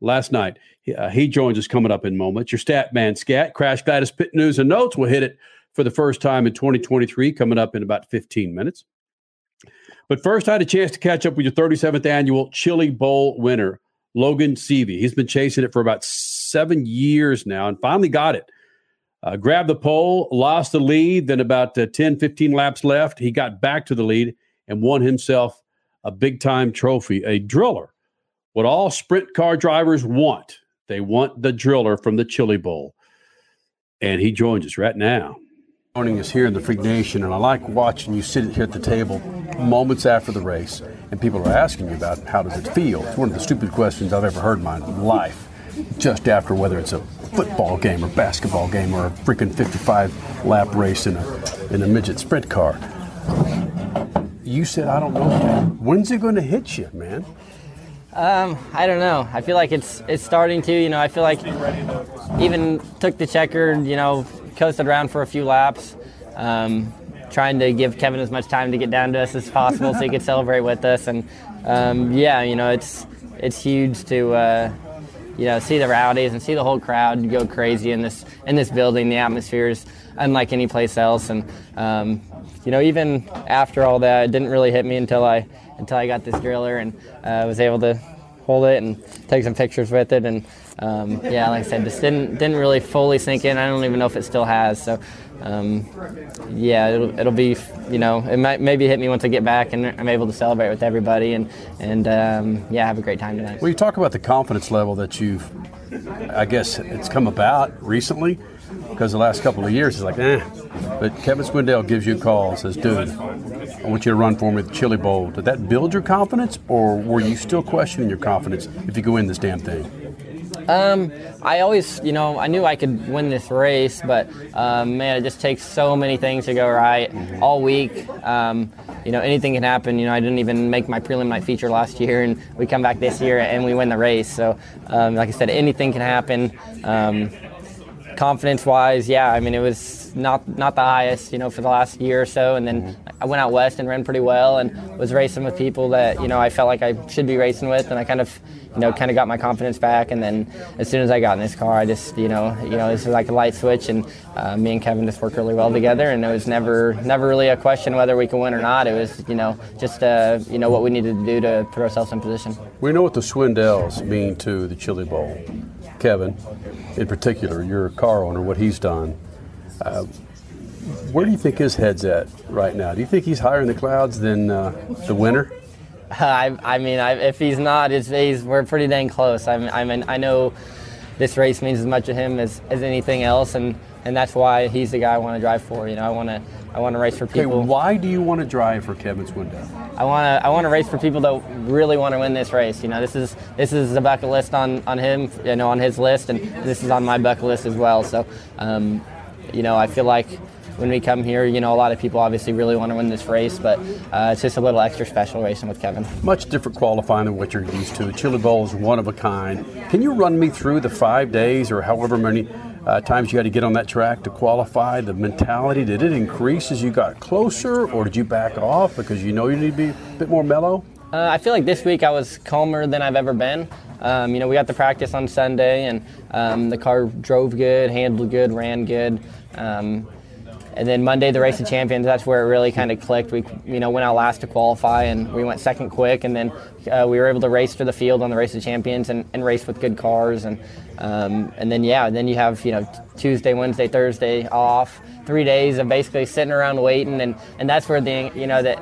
Last night, he, uh, he joins us coming up in moments. Your stat man scat crash Gladys pit news and notes. We'll hit it for the first time in 2023, coming up in about 15 minutes. But first, I had a chance to catch up with your 37th annual Chili Bowl winner, Logan Seavey. He's been chasing it for about seven years now and finally got it. Uh, grabbed the pole, lost the lead, then about uh, 10, 15 laps left. He got back to the lead and won himself a big time trophy, a driller. What all sprint car drivers want. They want the driller from the Chili Bowl. And he joins us right now. Morning is here in the Freak Nation, and I like watching you sit here at the table moments after the race, and people are asking you about how does it feel. It's one of the stupid questions I've ever heard in my life. Just after whether it's a football game or basketball game or a freaking 55 lap race in a in a midget sprint car. You said I don't know. When's it going to hit you, man? Um, I don't know. I feel like it's it's starting to. You know, I feel like even took the checker. You know, coasted around for a few laps, um, trying to give Kevin as much time to get down to us as possible so he could celebrate with us. And um, yeah, you know, it's it's huge to uh, you know see the rowdies and see the whole crowd go crazy in this in this building. The atmosphere is unlike any place else, and um, you know, even after all that, it didn't really hit me until I until I got this driller and uh, was able to hold it and take some pictures with it. And um, yeah, like I said, just didn't didn't really fully sink in. I don't even know if it still has. So um, yeah, it'll, it'll be you know it might maybe hit me once I get back and I'm able to celebrate with everybody and and um, yeah, have a great time tonight. Well, you talk about the confidence level that you've, I guess it's come about recently because the last couple of years is like, eh. But Kevin Swindell gives you a call and says, dude, I want you to run for me the Chili Bowl. Did that build your confidence or were you still questioning your confidence if you go in this damn thing? Um, I always, you know, I knew I could win this race, but um, man, it just takes so many things to go right all week. Um, you know, anything can happen. You know, I didn't even make my prelim night feature last year, and we come back this year and we win the race. So, um, like I said, anything can happen. Confidence wise, yeah, I mean, it was not not the highest, you know, for the last year or so. And then I went out west and ran pretty well, and was racing with people that you know I felt like I should be racing with, and I kind of, you know, kind of got my confidence back. And then as soon as I got in this car, I just, you know, you know, this was like a light switch, and uh, me and Kevin just worked really well together, and it was never never really a question whether we can win or not. It was, you know, just uh, you know what we needed to do to put ourselves in position. We know what the Swindells mean to the Chili Bowl. Kevin, in particular, you're a car owner, what he's done. Uh, where do you think his head's at right now? Do you think he's higher in the clouds than uh, the winner? I, I mean, I, if he's not, it's, he's, we're pretty dang close. I I mean, I know this race means as much to him as, as anything else, and, and that's why he's the guy I want to drive for. You know, I want to I want to race for Okay, people. why do you want to drive for Kevin Swindell? I want to I want to race for people that really want to win this race. You know, this is this is a bucket list on on him, you know, on his list, and this is on my bucket list as well. So, um, you know, I feel like when we come here, you know, a lot of people obviously really want to win this race, but uh, it's just a little extra special racing with Kevin. Much different qualifying than what you're used to. The Chili Bowl is one of a kind. Can you run me through the five days or however many uh, times you had to get on that track to qualify? The mentality, did it increase as you got closer or did you back off because you know you need to be a bit more mellow? Uh, I feel like this week I was calmer than I've ever been. Um, you know, we got the practice on Sunday, and um, the car drove good, handled good, ran good. Um, and then Monday, the race of champions, that's where it really kind of clicked. We, you know, went out last to qualify, and we went second quick, and then uh, we were able to race to the field on the race of champions and, and race with good cars, and um, and then yeah, then you have you know Tuesday, Wednesday, Thursday off, three days of basically sitting around waiting, and and that's where the you know that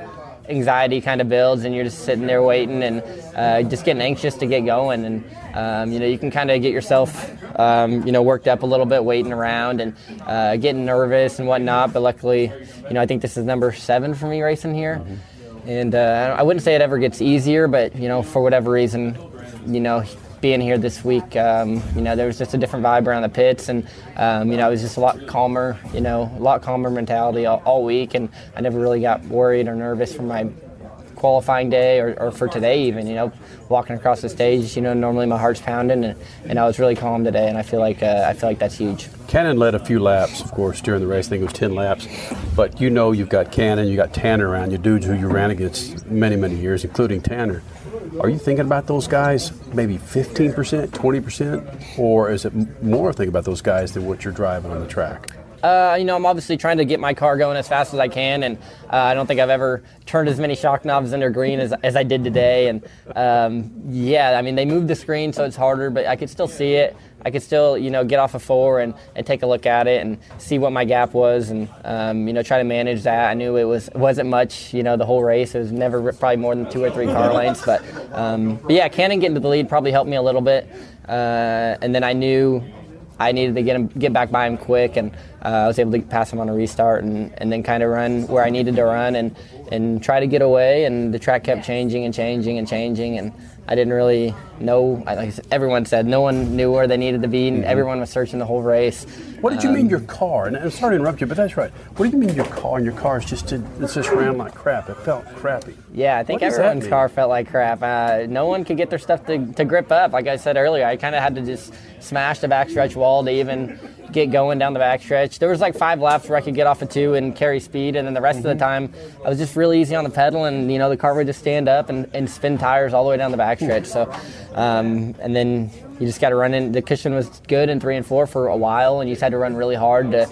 anxiety kind of builds and you're just sitting there waiting and uh, just getting anxious to get going and um, you know you can kind of get yourself um, you know worked up a little bit waiting around and uh, getting nervous and whatnot but luckily you know i think this is number seven for me racing here. And uh, i wouldn't say it ever gets easier but you know for whatever reason you know being here this week, um, you know, there was just a different vibe around the pits, and um, you know, it was just a lot calmer, you know, a lot calmer mentality all, all week, and I never really got worried or nervous for my qualifying day or, or for today even you know walking across the stage you know normally my heart's pounding and, and i was really calm today and i feel like uh, i feel like that's huge Cannon led a few laps, of course, during the race. I think it was 10 laps. But you know you've got Cannon, you got Tanner around you, dudes who you ran against many, many years, including Tanner. Are you thinking about those guys maybe 15%, 20%? Or is it more thinking about those guys than what you're driving on the track? Uh, you know, I'm obviously trying to get my car going as fast as I can, and uh, I don't think I've ever turned as many shock knobs under green as, as I did today. And um, yeah, I mean, they moved the screen, so it's harder, but I could still see it. I could still, you know, get off of four and, and take a look at it and see what my gap was, and um, you know, try to manage that. I knew it was wasn't much, you know, the whole race. It was never probably more than two or three car lengths, but, um, but yeah, Cannon getting to the lead probably helped me a little bit. Uh, and then I knew I needed to get him get back by him quick, and uh, I was able to pass him on a restart, and, and then kind of run where I needed to run, and and try to get away. And the track kept changing and changing and changing, and I didn't really know. Like everyone said, no one knew where they needed to be, and everyone was searching the whole race. What did you Um, mean your car? And I'm sorry to interrupt you, but that's right. What do you mean your car and your car is just did, it just ran like crap? It felt crappy. Yeah, I think What everyone's car felt like crap. Uh, no one could get their stuff to, to grip up. Like I said earlier, I kind of had to just smash the backstretch wall to even get going down the backstretch. There was like five laps where I could get off of two and carry speed, and then the rest of the time I was just really easy on the pedal, and you know the car would just stand up and, and spin tires all the way down the backstretch. So, um, and then you just got to run in. The cushion was good in three and four for a while, and you just had to run really hard to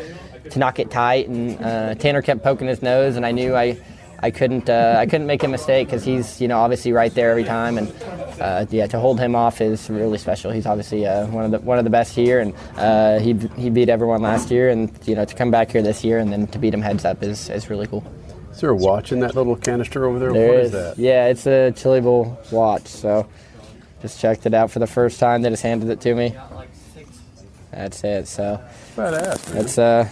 to knock it tight. And uh, Tanner kept poking his nose, and I knew I. I couldn't uh, I couldn't make a mistake because he's you know obviously right there every time and uh, yeah to hold him off is really special. He's obviously uh, one of the one of the best here and uh, he he beat everyone last year and you know to come back here this year and then to beat him heads up is, is really cool. Is there a watch in that little canister over there? There what is. is that? Yeah, it's a Chili Bowl watch. So just checked it out for the first time. They just handed it to me. That's it. So Badass, man. It's uh,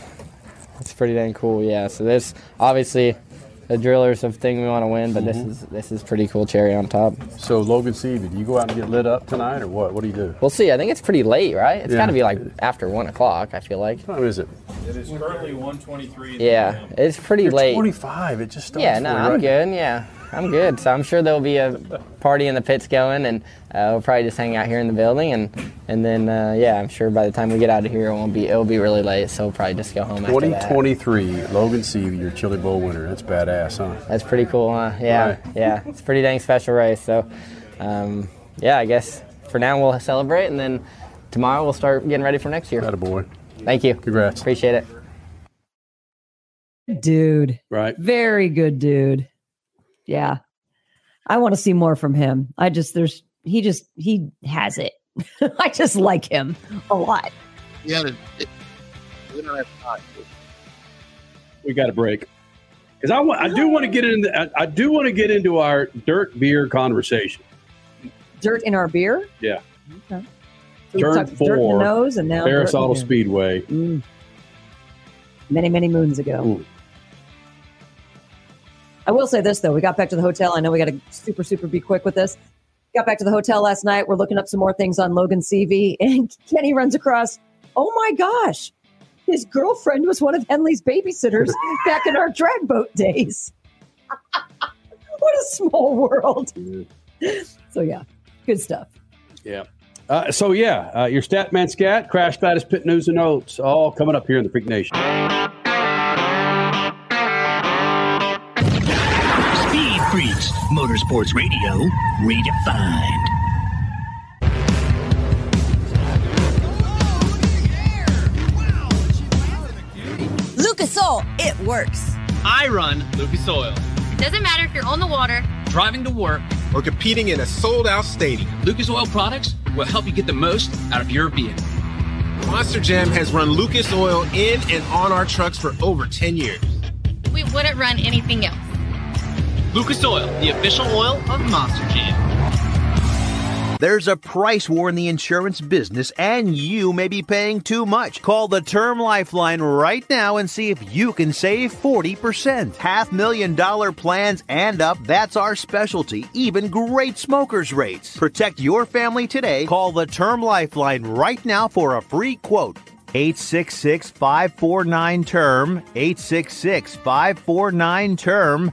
it's pretty dang cool. Yeah. So this obviously the drillers of thing we want to win, but this Mhm. is this is pretty cool cherry on top. So Logan Seavey, do you go out and get lit up tonight, or what? What do you do? We'll see. I think it's pretty late, right? It's Yeah. got to be like after one o'clock. I feel like. What time is it? It is currently 123. Yeah, it's pretty You're late. 25. It just starts. Yeah, for no, you, I'm right? good. Yeah, I'm good. So I'm sure there'll be a party in the pits going, and uh, we'll probably just hang out here in the building, and and then uh, yeah, I'm sure by the time we get out of here, it won't be it'll be really late. So we'll probably just go home. After that. 2023, Logan Seavey, your Chili Bowl winner. That's badass, huh? That's pretty cool, huh? Yeah, Right. yeah. It's a pretty dang special race. So, um, yeah, I guess for now we'll celebrate, and then tomorrow we'll start getting ready for next year. That a boy. Thank you. Congrats. Appreciate it. Dude. Right. Very good dude. Yeah. I want to see more from him. I just, there's, he just, he has it. I just like him a lot. Yeah, it, it, we don't have time. We got a break. Because I, want, I do want to get into I, I do want to get into our dirt beer conversation. Dirt in our beer. Yeah. Okay. So Turn talked dirt in four, the nose and now Paris dirt in the Auto. Speedway. Mm. Many, many moons ago. I will say this though, we got back to the hotel. I know we got to super, super be quick with this. Got back to the hotel last night. We're looking up some more things on Logan Seavey, and Kenny runs across. Oh my gosh, his girlfriend was one of Henley's babysitters back in our drag boat days. what a small world. So yeah, good stuff. Yeah. Uh, so yeah, uh, your Statman Scat, Crash Gladys Pit News and Notes, all coming up here in the Freak Nation. Motorsports Radio, redefined. Lucas Oil, it works. I run Lucas Oil. It doesn't matter if you're on the water, Driving to work or competing in a sold out stadium, Lucas Oil products will help you get the most out of your vehicle. Monster Jam has run Lucas Oil in and on our trucks for over 10 years. we wouldn't run anything else. Lucas Oil, the official oil of Monster Jam. There's a price war in the insurance business, and you may be paying too much. Call the Term Lifeline right now and see if you can save 40%. Half million dollar plans and up, that's our specialty. Even great smokers' rates. Protect your family today. Call the Term Lifeline right now for a free quote. 866 549 term 866 549 term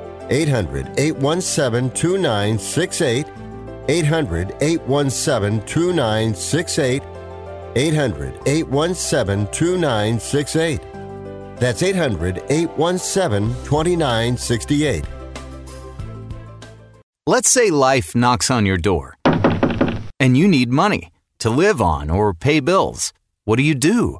800 817 2968. 800 817 2968. 800 817 2968. That's 800 817 2968. Let's say life knocks on your door and you need money to live on or pay bills. What do you do?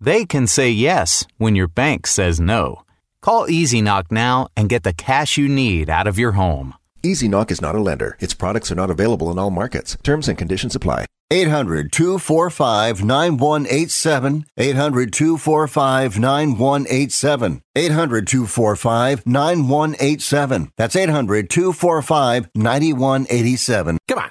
they can say yes when your bank says no. Call Easy Knock now and get the cash you need out of your home. Easy Knock is not a lender. Its products are not available in all markets. Terms and conditions apply. 800 245 9187. 800 245 9187. 800 245 9187. That's 800 245 9187. Come on.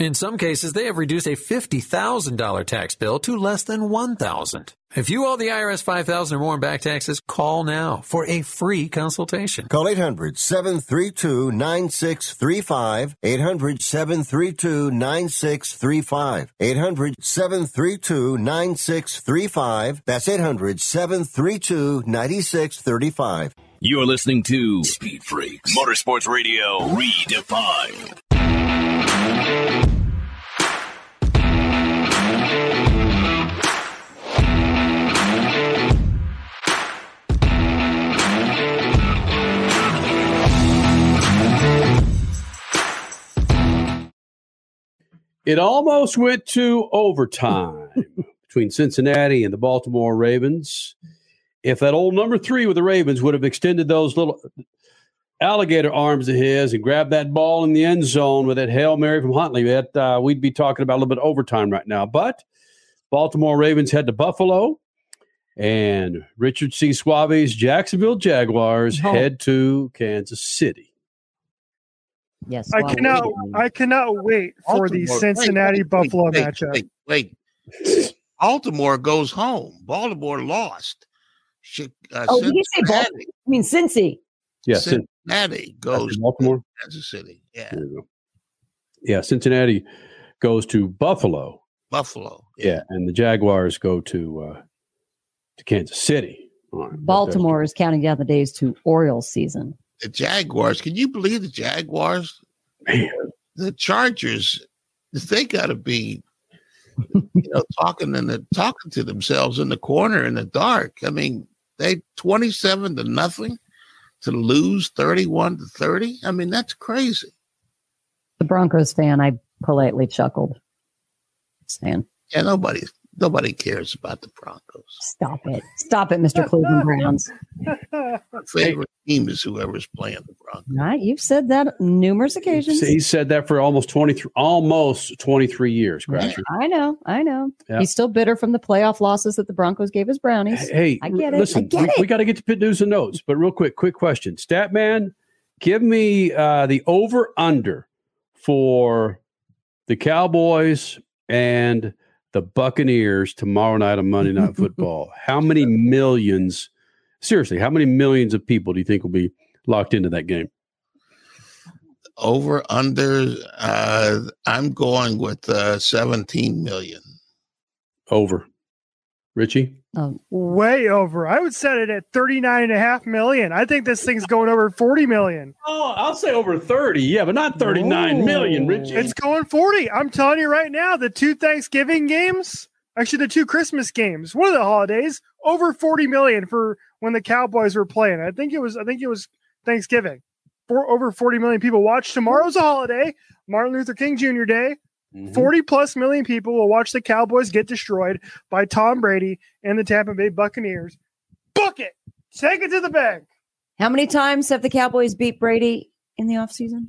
In some cases, they have reduced a $50,000 tax bill to less than 1,000. If you owe the IRS 5,000 or more in back taxes, call now for a free consultation. Call 800 732 9635. 800 732 9635. 800 732 9635. That's 800 732 9635. You're listening to Speed Freaks Motorsports Radio Redefined. It almost went to overtime between Cincinnati and the Baltimore Ravens. If that old number three with the Ravens would have extended those little alligator arms of his and grabbed that ball in the end zone with that Hail Mary from Huntley, that uh, we'd be talking about a little bit of overtime right now. But Baltimore Ravens head to Buffalo, and Richard C. Suave's Jacksonville Jaguars Oh. head to Kansas City. Yes. I cannot. I cannot wait for the Cincinnati wait, wait, Buffalo wait, matchup. Wait, wait. Baltimore goes home. Baltimore lost. Chi- Uh, Oh, did you say Baltimore? I mean, Cincy. Yes, Cin- Cincinnati goes Baltimore. to Kansas City. Yeah, There you go. Yeah, Cincinnati goes to Buffalo. Buffalo. Yeah, and the Jaguars go to uh, to Kansas City. All right, Baltimore is counting down the days to Orioles season. The Jaguars. Can you believe the Jaguars? Man. The Chargers. They got to be, you know, talking and the talking to themselves in the corner in the dark. I mean, they twenty-seven to nothing to lose thirty-one to thirty. I mean, that's crazy. The Broncos fan, I politely chuckled. Saying, Yeah, nobody nobody cares about the Broncos. stop it. Stop it, Mr. Cleveland Browns. My favorite team is whoever's playing the Broncos. Right? You've said that numerous occasions. He said that for almost twenty three, almost twenty three years. Crasher. I know. I know. Yeah. He's still bitter from the playoff losses that the Broncos gave his brownies. Hey, I get it. listen, I get we, it. we got to get to pit news and notes, but real quick, quick question, Statman, give me uh, the over under for the Cowboys and the Buccaneers tomorrow night on Monday Night Football. how many millions? Seriously, how many millions of people do you think will be locked into that game? Over under. Uh, I'm going with uh, 17 million. Over, Richie. Um, Way over. I would set it at 39 and a half million. I think this thing's going over 40 million. Oh, I'll say over 30. Yeah, but not thirty-nine million, Richie. It's going 40. I'm telling you right now, the two Thanksgiving games, actually the two Christmas games, one of the holidays, over 40 million for when the Cowboys were playing. I think it was I think it was Thanksgiving. For over 40 million people watch. Tomorrow's a holiday, Martin Luther King Jr. Day. Mm-hmm. 40 plus million people will watch the Cowboys get destroyed by Tom Brady and the Tampa Bay Buccaneers. Book it. Take it to the bank. How many times have the Cowboys beat Brady in the offseason?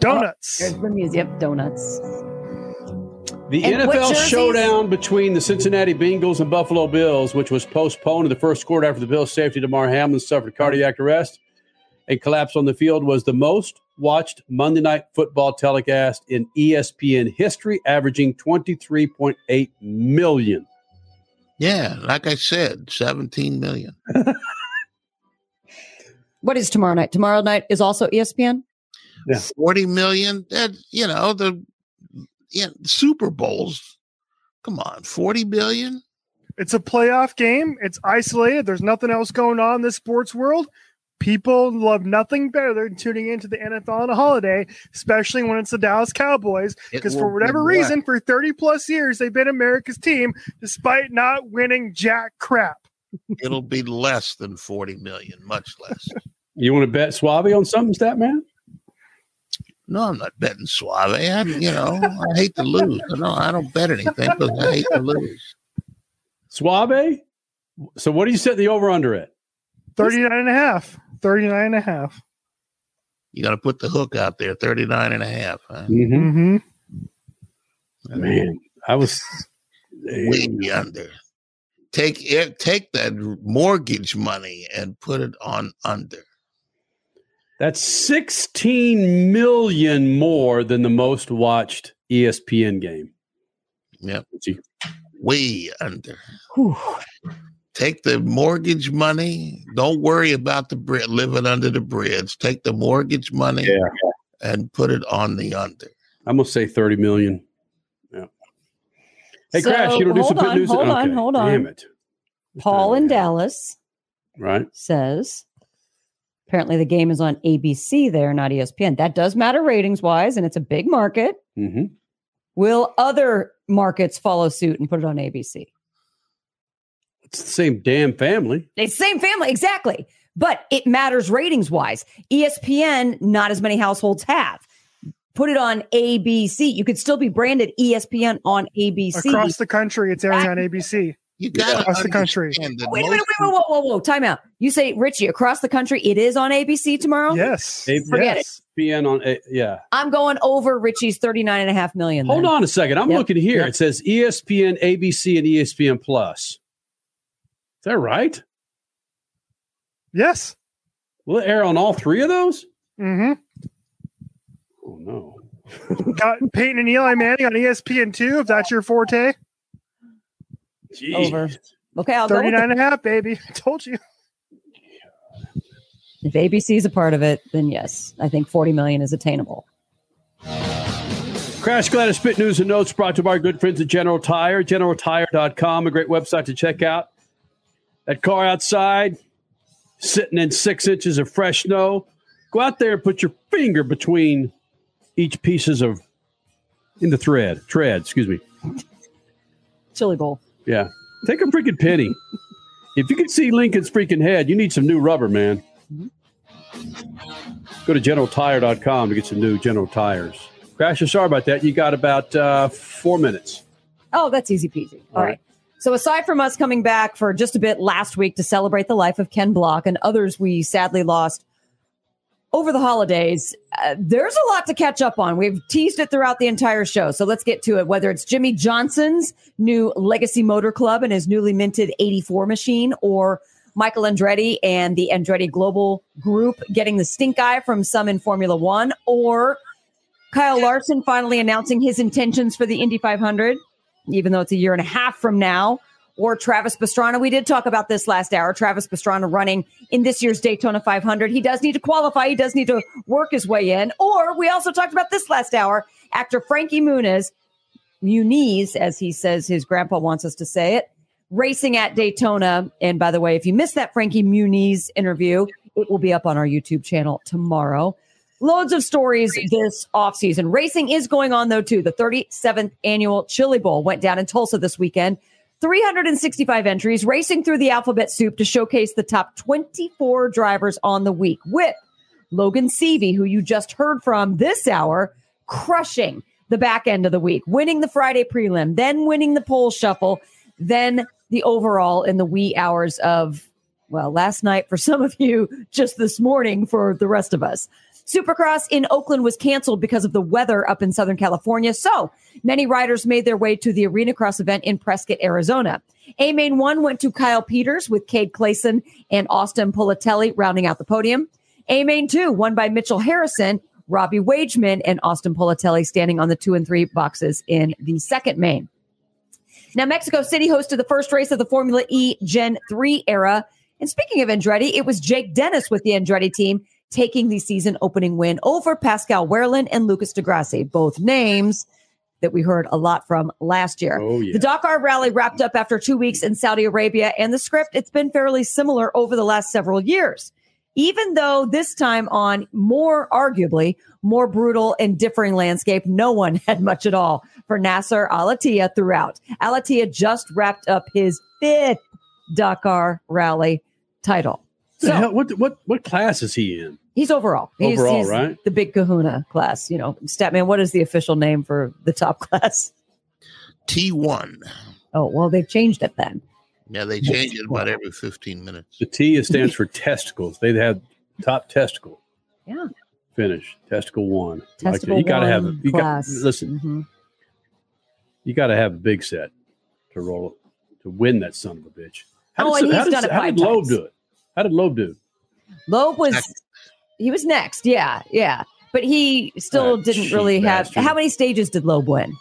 Donuts. There's the music. Yep, donuts. The And NFL jerseys? showdown between the Cincinnati Bengals and Buffalo Bills, which was postponed in the first quarter after the Bills' safety Damar Hamlin suffered cardiac arrest and collapse on the field, was the most watched Monday Night Football telecast in ESPN history, averaging 23.8 million. Yeah, like I said, 17 million. What is tomorrow night? Tomorrow night is also ESPN. 40 million. That you know the yeah, Super Bowls. Come on, 40 billion. It's a playoff game. It's isolated. There's nothing else going on in this sports world. People love nothing better than tuning into the NFL on a holiday, especially when it's the Dallas Cowboys. Because for be whatever what? reason, for 30 plus years, they've been America's team despite not winning jack crap. It'll be less than 40 million, much less. You want to bet Suave on something, stat man? No, I'm not betting Suave. I, you know, I hate to lose. No, I don't bet anything because I hate to lose. Suave? So what do you set the over under at? 39 and a half. 39 and a half. You got to put the hook out there, 39 and a half. Huh? Mm-hmm. Mm-hmm. Man, I was way under. Take it. Take that mortgage money and put it on under. That's 16 million more than the most watched ESPN game. Yep. Way under. Take the mortgage money. Don't worry about the bri- living under the bridge. Take the mortgage money Yeah. and put it on the under. I'm gonna say 30 million. Yeah. Hey, So, Crash, you don't do some hold good on, news? hold on, hold on. Damn it. Paul in Dallas Right. says apparently the game is on ABC there, not ESPN. That does matter ratings wise, and it's a big market. Mm-hmm. Will other markets follow suit and put it on ABC? It's the same damn family. It's the same family, exactly. But it matters ratings wise. ESPN, not as many households have. Put it on ABC. You could still be branded ESPN on ABC. Across the country, it's airing on ABC. You got across the country. Wait, wait, wait, wait, whoa, whoa, whoa, time out. You say, Richie, across the country, it is on ABC tomorrow? Yes. Forget it. ESPN on, A- yeah. I'm going over Richie's 39 and a half million. Hold then. on a second. I'm Yep, looking here. yep. It says ESPN, ABC, and ESPN Plus. Is that right? Yes. Will it air on all three of those? Mm-hmm. Oh no. Got Peyton and Eli Manning on ESPN two, if that's your forte. Over. Okay, I'll go with 39 it. and a half, baby. I told you. If ABC is a part of it, then yes, I think 40 million is attainable. Crash Gladys' Pit News and Notes brought to you by our good friends at General Tire, generaltire.com, a great website to check out. That car outside, sitting in six inches of fresh snow. Go out there and put your finger between each pieces of in the thread, tread, excuse me. Chili bowl. Yeah. Take a freaking penny. if you can see Lincoln's freaking head, you need some new rubber, man. Go to generaltire.com to get some new General Tires. Crash, sorry about that. You got about uh, four minutes. Oh, that's easy peasy. All right. So, aside from us coming back for just a bit last week to celebrate the life of Ken Block and others we sadly lost over the holidays, uh, there's a lot to catch up on. We've teased it throughout the entire show. So, let's get to it. Whether it's Jimmie Johnson's new Legacy Motor Club and his newly minted 84 machine, or Michael Andretti and the Andretti Global Group getting the stink eye from some in Formula One, or Kyle Larson finally announcing his intentions for the Indy 500 even though it's a year and a half from now. Or Travis Pastrana. We did talk about this last hour. Travis Pastrana running in this year's Daytona 500. He does need to qualify. He does need to work his way in. Or we also talked about this last hour. Actor Frankie Muniz, Muniz, as he says his grandpa wants us to say it, racing at Daytona. And by the way, if you missed that Frankie Muniz interview, it will be up on our YouTube channel tomorrow. Loads of stories this offseason. Racing is going on, though, too. The 37th annual Chili Bowl went down in Tulsa this weekend. 365 entries racing through the alphabet soup to showcase the top 24 drivers on the week with Logan Seavey, who you just heard from this hour, crushing the back end of the week, winning the Friday prelim, then winning the pole shuffle, then the overall in the wee hours of, well, last night for some of you, just this morning for the rest of us. Supercross in Oakland was canceled because of the weather up in Southern California. So many riders made their way to the Arena Cross event in Prescott, Arizona. A main one went to Kyle Peters with Cade Clason and Austin Politelli rounding out the podium. A main two won by Mitchell Harrison, Robbie Wageman, and Austin Politelli standing on the two and three boxes in the second main. Now, Mexico City hosted the first race of the Formula E Gen 3 era. And speaking of Andretti, it was Jake Dennis with the Andretti team taking the season opening win over Pascal Wehrlein and Lucas di Grassi, both names that we heard a lot from last year. Oh, yeah. The Dakar rally wrapped up after two weeks in Saudi Arabia, and the script, it's been fairly similar over the last several years. Even though this time on more, arguably, more brutal and differing landscape, no one had much at all for Nasser Al-Attiyah throughout. Al-Attiyah just wrapped up his fifth Dakar rally title. The hell- what what what class is he in? He's overall. He's, Overall, he's right? The big kahuna class. You know, Statman, what is the official name for the top class? T1. Oh, well, they've changed it then. Yeah, they change it about every 15 minutes. The T is- stands for testicles. They have top testicle Yeah. finish. Testicle one. Like that. You gotta have one you got class. listen. Mhm. You got to have a big set to roll to win that son of a bitch. Oh, did, and how he's did, done it how five did Loeb times. do it? How did Loeb do? Loeb was he was next, yeah, yeah. But he still That didn't cheap really have bastard. how many stages did Loeb win?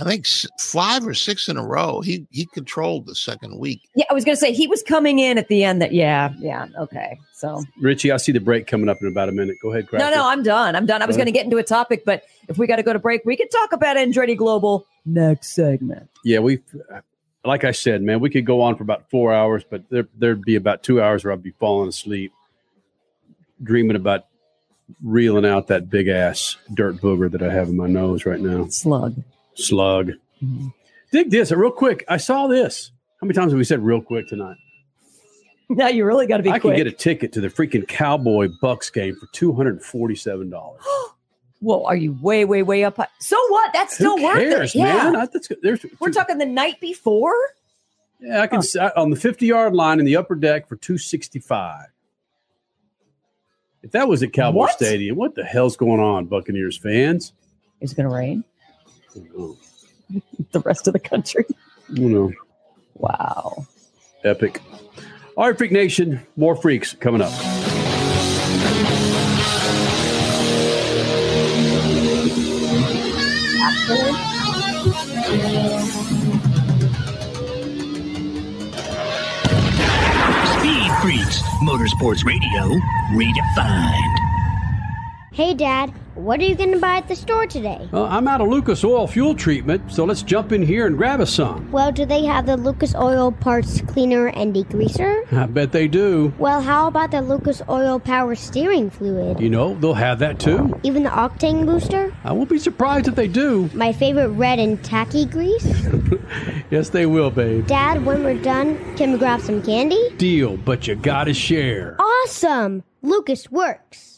I think five or six in a row. He he controlled the second week. Yeah, I was gonna say he was coming in at the end that yeah, yeah, okay. So Richie, I see the break coming up in about a minute. Go ahead, Cracker. no, no, I'm done. I'm done. I was gonna get into a topic, but if we gotta go to break, we could talk about Andretti Global next segment. Yeah, we, like I said, man, we could go on for about four hours, but there, there'd be about two hours where I'd be falling asleep, dreaming about reeling out that big ass dirt booger that I have in my nose right now. Slug. Slug. Mm-hmm. Dig this real quick. I saw this. How many times have we said real quick tonight? Now you really gotta be I quick. can get a ticket to the freaking Cowboy Bucks game for two hundred forty-seven dollars. well, are you way, way, way up? high? So what? That's still Who worth cares, it. Yeah. I, that's, there's, We're talking the night before. yeah, I can s on the fifty-yard line in the upper deck for two sixty-five. If that was at Cowboy What? Stadium, what the hell's going on, Buccaneers fans? Is it gonna rain? Mm-hmm. the rest of the country. You know, Wow. epic. All right, Freak Nation, more freaks coming up. Motorsports Radio, redefined. Hey, Dad, what are you going to buy at the store today? Uh, I'm out of Lucas Oil fuel treatment, so let's jump in here and grab us some. Well, do they have the Lucas Oil Parts Cleaner and Degreaser? I bet they do. Well, how about the Lucas Oil Power Steering Fluid? You know, they'll have that too. Even the Octane Booster? I won't be surprised if they do. My favorite red and tacky grease? Yes, they will, babe. Dad, when we're done, can we grab some candy? Deal, but you gotta share. Awesome! Lucas works.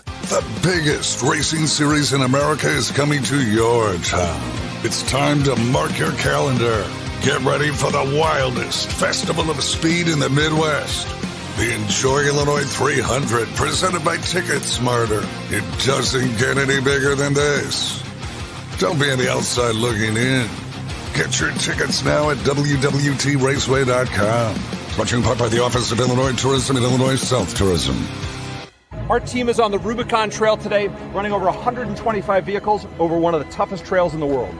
The biggest racing series in America is coming to your town. It's time to mark your calendar. Get ready for the wildest festival of speed in the Midwest. The Enjoy Illinois 300, presented by Ticket Smarter. It doesn't get any bigger than this. Don't be on the outside looking in. Get your tickets now at WWTRaceway.com. Sponsoring in part by the Office of Illinois Tourism and Illinois South Tourism. Our team is on the Rubicon Trail today, running over 125 vehicles over one of the toughest trails in the world.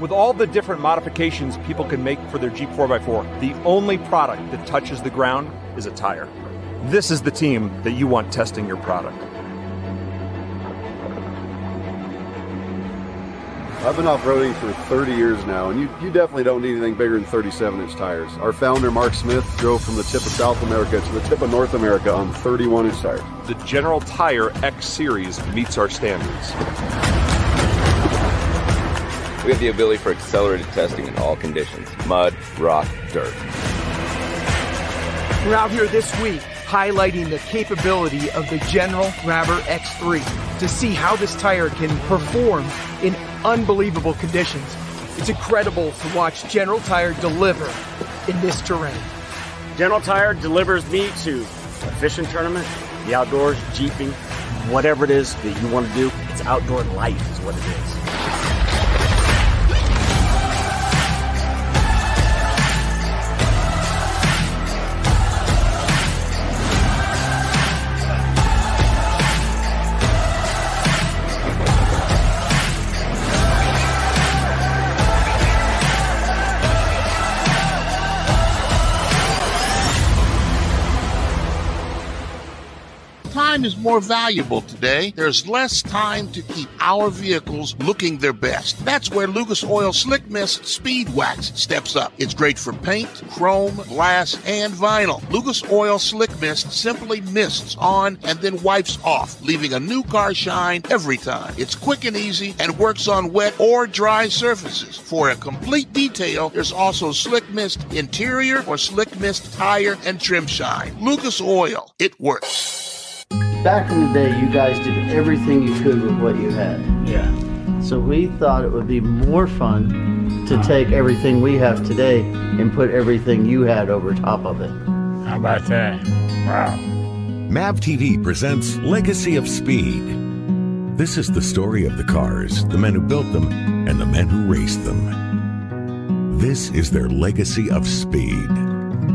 With all the different modifications people can make for their Jeep 4x4, the only product that touches the ground is a tire. This is the team that you want testing your product. I've been off-roading for 30 years now, and you, you definitely don't need anything bigger than 37-inch tires. Our founder, Mark Smith, drove from the tip of South America to the tip of North America on 31-inch tires. The General Tire X Series meets our standards. We have the ability for accelerated testing in all conditions mud, rock, dirt. We're out here this week highlighting the capability of the General Grabber X3 to see how this tire can perform in unbelievable conditions. It's incredible to watch General Tire deliver in this terrain. General Tire delivers me to a fishing tournament, the outdoors, jeeping, whatever it is that you want to do. It's outdoor life is what it is. Time is more valuable today. There's less time to keep our vehicles looking their best. That's where Lucas Oil Slick Mist Speed Wax steps up. It's great for paint, chrome, glass, and vinyl. Lucas Oil Slick Mist simply mists on and then wipes off, leaving a new car shine every time. It's quick and easy and works on wet or dry surfaces. For a complete detail, there's also Slick Mist Interior or Slick Mist Tire and Trim Shine. Lucas Oil, it works. Back in the day, you guys did everything you could with what you had. Yeah. So we thought it would be more fun to uh-huh. take everything we have today and put everything you had over top of it. How about that? Wow. MAV TV presents Legacy of Speed. This is the story of the cars, the men who built them, and the men who raced them. This is their legacy of speed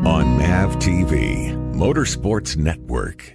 on MAV TV, Motorsports Network.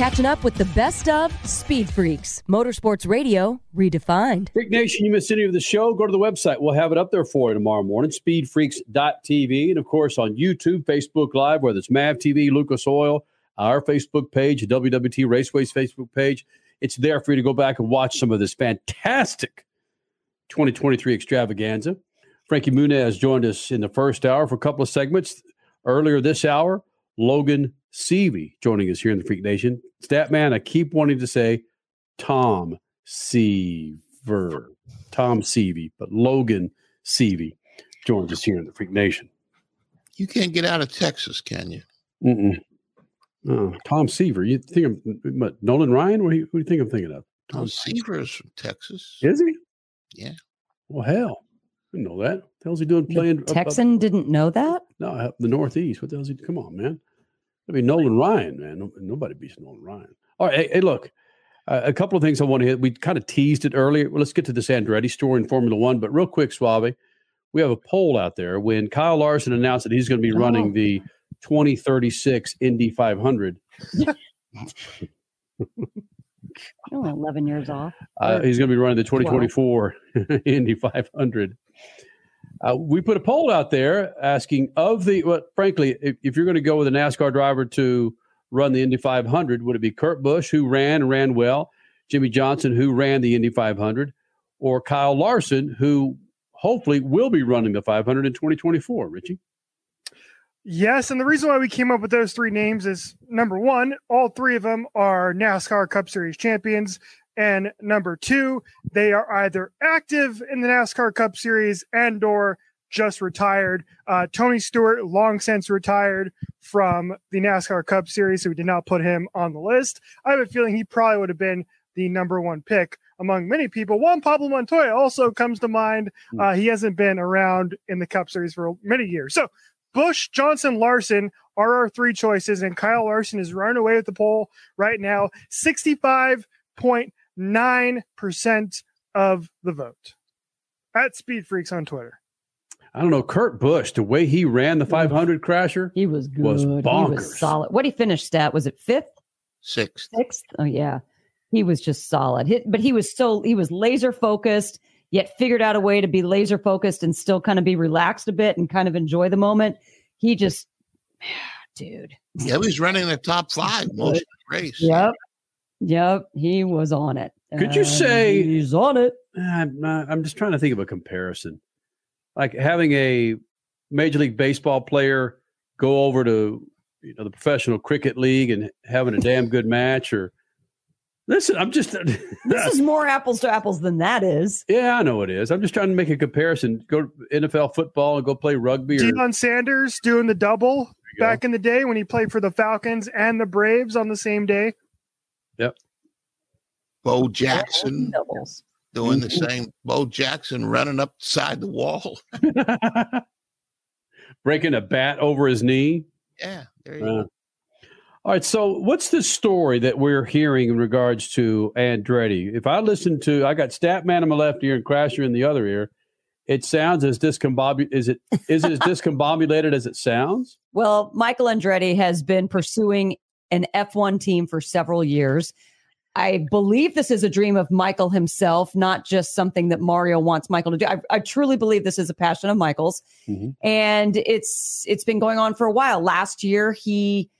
Catching up with the best of Speed Freaks, Motorsports Radio redefined. Freak Nation, you missed any of the show, go to the website. We'll have it up there for you tomorrow morning, speedfreaks.tv. And of course, on YouTube, Facebook Live, whether it's MAV TV, Lucas Oil, our Facebook page, WWT Raceway's Facebook page. It's there for you to go back and watch some of this fantastic 2023 extravaganza. Frankie Muniz joined us in the first hour for a couple of segments. Earlier this hour, Logan Seavey joining us here in the Freak Nation. Statman, I keep wanting to say Tom Seaver, Tom Seavey, but Logan Seavey joins us here in the Freak Nation. You can't get out of Texas, can you? Mm-mm. Oh, Tom Seaver. You think of what, Nolan Ryan? What do, you, what do you think I'm thinking of? Tom Seaver is from Texas. Is he? Yeah. Well, hell, I didn't know that. What the hell's he doing playing? up- up- Texan didn't know that? no, the Northeast. What the hell's he? Come on, man. I mean, Nolan Ryan, man. Nobody beats Nolan Ryan. All right. Hey, hey, look, uh, a couple of things I want to hit. We kind of teased it earlier. Well, let's get to this Andretti story in Formula One. But real quick, Suave, we have a poll out there. When Kyle Larson announced that he's going to be running Oh. the 2036 Indy 500, Only 11 years off. Uh, he's going to be running the 2024 Indy 500. Uh, we put a poll out there asking of the, well, frankly, if, if you're going to go with a NASCAR driver to run the Indy 500, would it be Kurt Busch, who ran and ran well, Jimmie Johnson, who ran the Indy 500, or Kyle Larson, who hopefully will be running the 500 in 2024? Richie? Yes, and the reason why we came up with those three names is number one, all three of them are NASCAR Cup Series champions. And number two, they are either active in the NASCAR Cup Series and or just retired. Uh, Tony Stewart, long since retired from the NASCAR Cup Series, so we did not put him on the list. I have a feeling he probably would have been the number one pick among many people. Juan Pablo Montoya also comes to mind. Uh, he hasn't been around in the Cup Series for many years. So Busch, Johnson, Larson are our three choices, and Kyle Larson is running away with the poll right now. 65.9% of the vote at Speed Freaks on Twitter. I don't know. Kurt Busch, the way he ran the 500 crasher, he was good. was He bonkers. was solid. What he finished stat was it fifth, Sixth. sixth? Oh yeah, he was just solid. He- but he was so he was laser focused, yet figured out a way to be laser focused and still kind of be relaxed a bit and kind of enjoy the moment. He just, dude. Yeah, he was running the top five most of the race. Yep, yep. He was on it. Could you And say he's on it? Ah, I'm, not, I'm just trying to think of a comparison, like having a major league baseball player go over to you know the professional cricket league and having a damn good match, or listen, I'm just This is more apples to apples than that is. yeah, I know it is. I'm just trying to make a comparison. Go to NFL football and go play rugby, or Deion Sanders doing the double back in the day when he played for the Falcons and the Braves on the same day. Yep. Bo Jackson Doubles. doing the same. Bo Jackson running up side the wall. breaking a bat over his knee. Yeah, there you Uh, go. All right. So, what's the story that we're hearing in regards to Andretti? If I listen to, I got Statman in my left ear and Crasher in the other ear. It sounds as discombobulated. Is it is it as discombobulated as it sounds? Well, Michael Andretti has been pursuing an F1 team for several years. I believe this is a dream of Michael himself, not just something that Mario wants Michael to do. I, I truly believe this is a passion of Michael's, Mm-hmm. and it's it's been going on for a while. Last year, he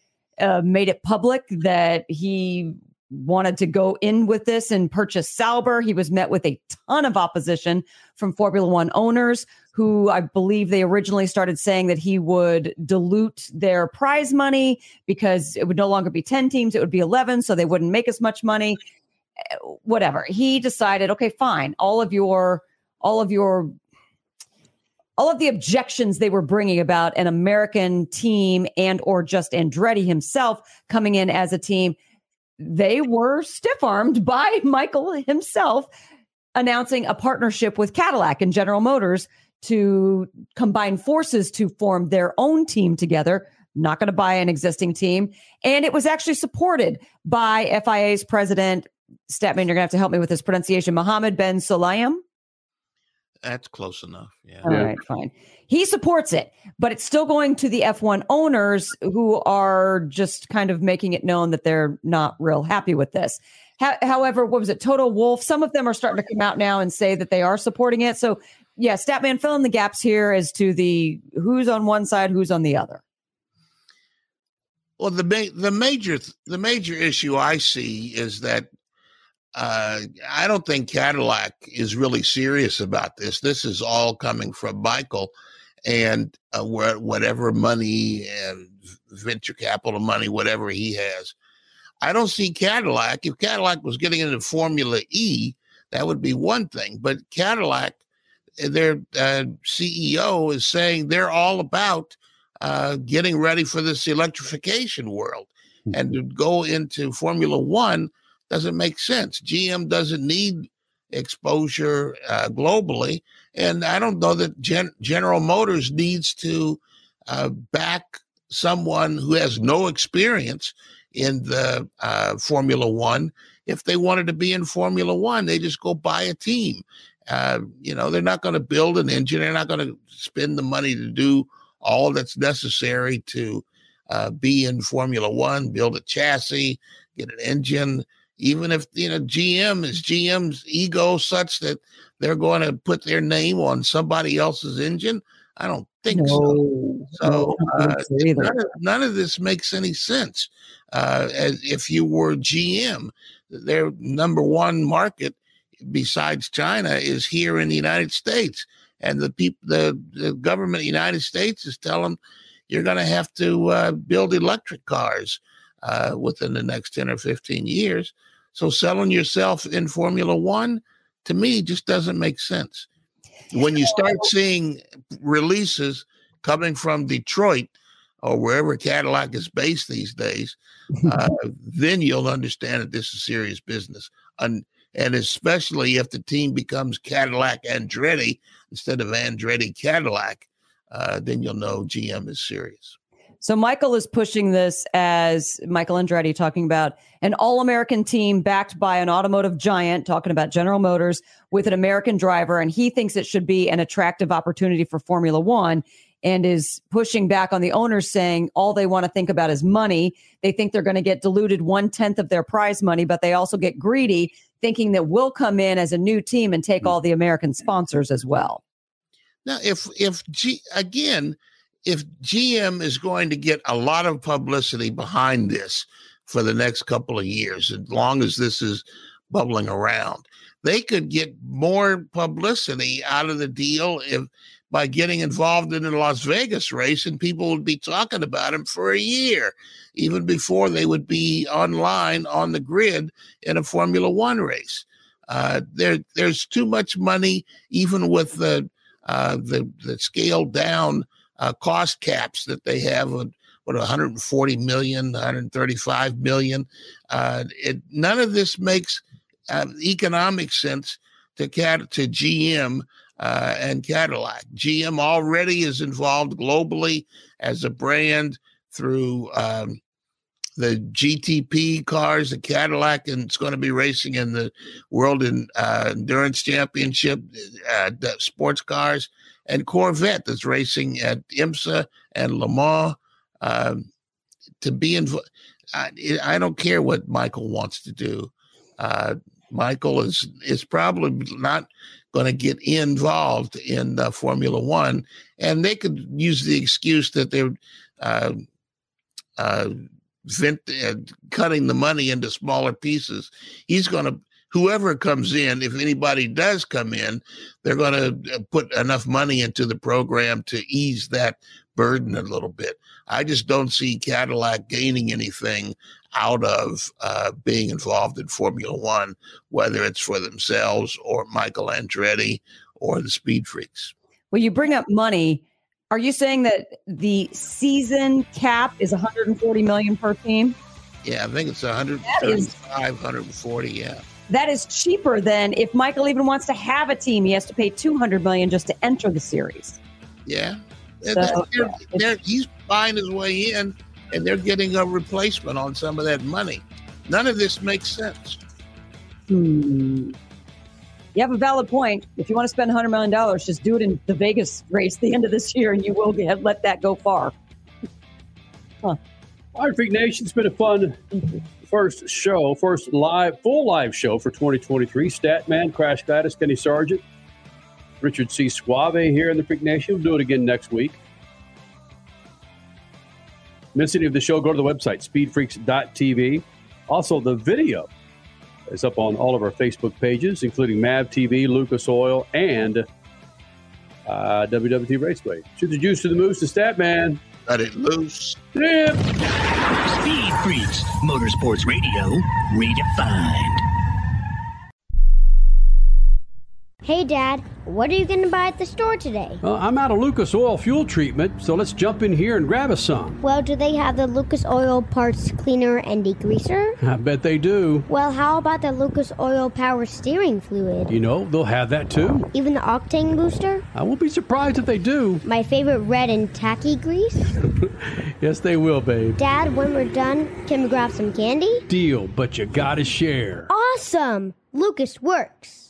uh, made it public that he wanted to go in with this and purchase Sauber. He was met with a ton of opposition from Formula One owners who I believe they originally started saying that he would dilute their prize money because it would no longer be 10 teams, it would be 11, so they wouldn't make as much money. Eh, Whatever. He decided, okay, fine. All of your, all of your, all of the objections they were bringing about an American team and or just Andretti himself coming in as a team, they were stiff armed by Michael himself announcing a partnership with Cadillac and General Motors to combine forces to form their own team together. Not going to buy an existing team. And it was actually supported by FIA's president, Statman, you're going to have to help me with this pronunciation, Mohammed Ben Sulayem. That's close enough. Yeah. All right, fine. He supports it, but it's still going to the F1 owners who are just kind of making it known that they're not real happy with this. Ho- however, what was it? Toto Wolff. Some of them are starting to come out now and say that they are supporting it. So, yeah, Statman, fill in the gaps here as to the who's on one side, who's on the other. Well, the ma- the major the major issue I see is that uh, I don't think Cadillac is really serious about this. This is all coming from Michael and uh, whatever money and venture capital money, whatever he has. I don't see Cadillac. If Cadillac was getting into Formula E, that would be one thing. But Cadillac, their uh, CEO is saying they're all about uh, getting ready for this electrification world. And to go into Formula One doesn't make sense. GM doesn't need exposure uh, globally. And I don't know that Gen- General Motors needs to uh, back someone who has no experience in the uh, Formula One. If they wanted to be in Formula One, they just go buy a team. Uh, you know, they're not going to build an engine. They're not going to spend the money to do all that's necessary to uh, be in Formula One, build a chassis, get an engine. Even if you know GM is GM's ego such that they're going to put their name on somebody else's engine, I don't think so. So uh, none, of, none of this makes any sense. Uh, as if you were GM, their number one market besides China is here in the United States, and the people, the, the government of the United States is telling you're going to have to uh, build electric cars uh, within the next ten or fifteen years. So selling yourself in Formula One to me just doesn't make sense. When you start seeing releases coming from Detroit or wherever Cadillac is based these days, uh, then you'll understand that this is serious business. And, and especially if the team becomes Cadillac Andretti instead of Andretti Cadillac, uh, then you'll know GM is serious. So Michael is pushing this as Michael Andretti talking about an all-American team backed by an automotive giant, talking about General Motors with an American driver, and he thinks it should be an attractive opportunity for Formula One, and is pushing back on the owners, saying all they want to think about is money. They think they're going to get diluted one tenth of their prize money, but they also get greedy, thinking that we'll come in as a new team and take mm. all the American sponsors as well. Now, if if G again if GM is going to get a lot of publicity behind this for the next couple of years, as long as this is bubbling around, they could get more publicity out of the deal if by getting involved in the Las Vegas race, and people would be talking about him for a year, even before they would be online on the grid in a Formula One race. Uh, there, there's too much money, even with the uh, the the scaled down uh, cost caps that they have of what 140 million, 135 million. Uh, it, none of this makes uh, economic sense to Cat to GM uh, and Cadillac. GM already is involved globally as a brand through um, the GTP cars, the Cadillac, and it's going to be racing in the World in, uh, Endurance Championship, uh, sports cars, and Corvette that's racing at IMSA and Le Mans. Um, to be involved, I, I don't care what Michael wants to do. Uh, Michael is is probably not going to get involved in uh, Formula One, and they could use the excuse that they're uh, uh, vent, uh, cutting the money into smaller pieces. He's going to whoever comes in, if anybody does come in, they're going to uh, put enough money into the program to ease that burden a little bit. I just don't see Cadillac gaining anything out of uh, being involved in Formula One, whether it's for themselves or Michael Andretti or the Speed Freaks. Well, you bring up money. Are you saying that the season cap is 140 million per team? Yeah, I think it's That 135, is- 140. Yeah. That is cheaper than if Michael even wants to have a team, he has to pay 200 million just to enter the series. Yeah. So, They're- they're- they're- he's buying his way in, and they're getting a replacement on some of that money. None of this makes sense. Hmm. You have a valid point. If you want to spend $100 million, just do it in the Vegas race the end of this year, and you will get, let that go far. All right, Freak Nation, it's been a fun first show, first live, full live show for 2023. Statman, Crash Gladys, Kenny Sargent, Richard C. Suave here in the Freak Nation. We'll do it again next week. Miss any of the show, go to the website, speedfreaks.tv. Also, the video is up on all of our Facebook pages, including MAV TV, Lucas Oil, and uh, WWT Raceway. Shoot the juice to the moose to Statman. Let it loose. Yeah. Speed Freaks, Motorsports Radio, redefined. Hey, Dad, what are you going to buy at the store today? Uh, I'm out of Lucas Oil fuel treatment, so let's jump in here and grab us some. Well, do they have the Lucas Oil Parts Cleaner and Degreaser? I bet they do. Well, how about the Lucas Oil Power Steering Fluid? You know, they'll have that too. Even the Octane Booster? I won't be surprised if they do. My favorite red and tacky grease? Yes, they will, babe. Dad, when we're done, can we grab some candy? Deal, but you gotta share. Awesome! Lucas works.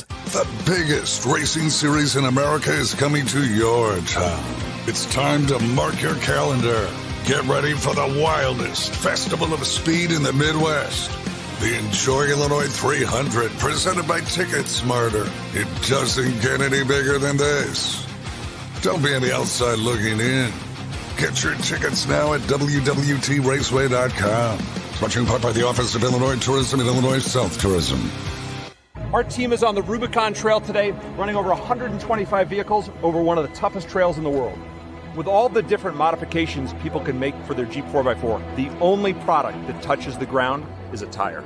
The biggest racing series in America is coming to your town. It's time to mark your calendar. Get ready for the wildest festival of speed in the Midwest. The Enjoy Illinois 300, presented by Ticket Smarter. It doesn't get any bigger than this. Don't be on the outside looking in. Get your tickets now at WWTRaceway.com. Sponsoring part by the Office of Illinois Tourism and Illinois South Tourism. Our team is on the Rubicon Trail today, running over 125 vehicles over one of the toughest trails in the world. With all the different modifications people can make for their Jeep 4x4, the only product that touches the ground is a tire.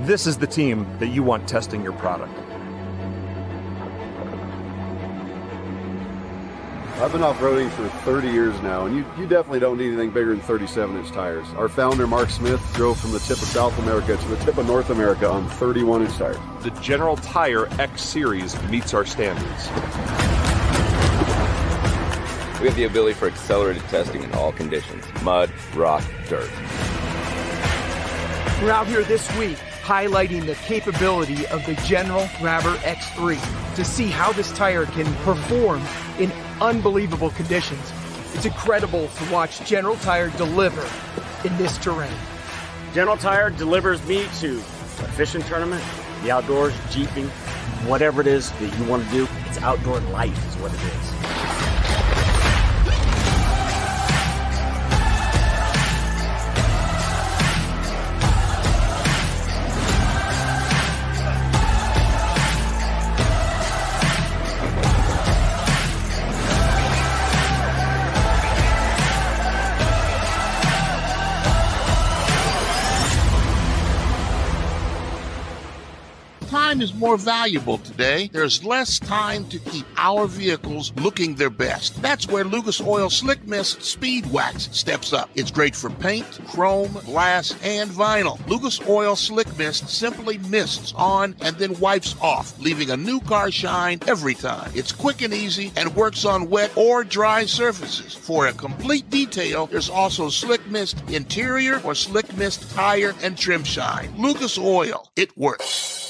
This is the team that you want testing your product. I've been off roading for 30 years now, and you, you definitely don't need anything bigger than 37 inch tires. Our founder, Mark Smith, drove from the tip of South America to the tip of North America on 31 inch tires. The General Tire X Series meets our standards. We have the ability for accelerated testing in all conditions mud, rock, dirt. We're out here this week highlighting the capability of the General Grabber X3 to see how this tire can perform in unbelievable conditions. It's incredible to watch General Tire deliver in this terrain. General Tire delivers me to a fishing tournament, the outdoors, jeeping, whatever it is that you want to do. It's outdoor life is what it is. Time is more valuable today. There's less time to keep our vehicles looking their best. That's where Lucas Oil Slick Mist Speed Wax steps up. It's great for paint, chrome, glass, and vinyl. Lucas Oil Slick Mist simply mists on and then wipes off, leaving a new car shine every time. It's quick and easy and works on wet or dry surfaces. For a complete detail, there's also Slick Mist Interior or Slick Mist Tire and Trim Shine. Lucas Oil, it works.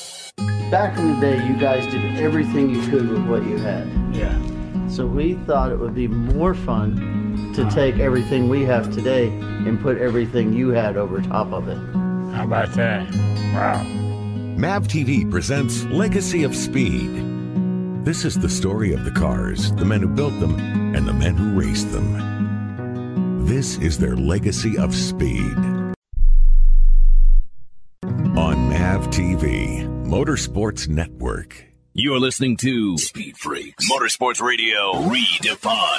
Back in the day, you guys did everything you could with what you had. Yeah. So we thought it would be more fun to uh-huh. take everything we have today and put everything you had over top of it. How about that? Wow. MAV TV presents Legacy of Speed. This is the story of the cars, the men who built them, and the men who raced them. This is their legacy of speed. On MAV TV, Motorsports Network. You're listening to Speed Freaks Motorsports Radio Redefined.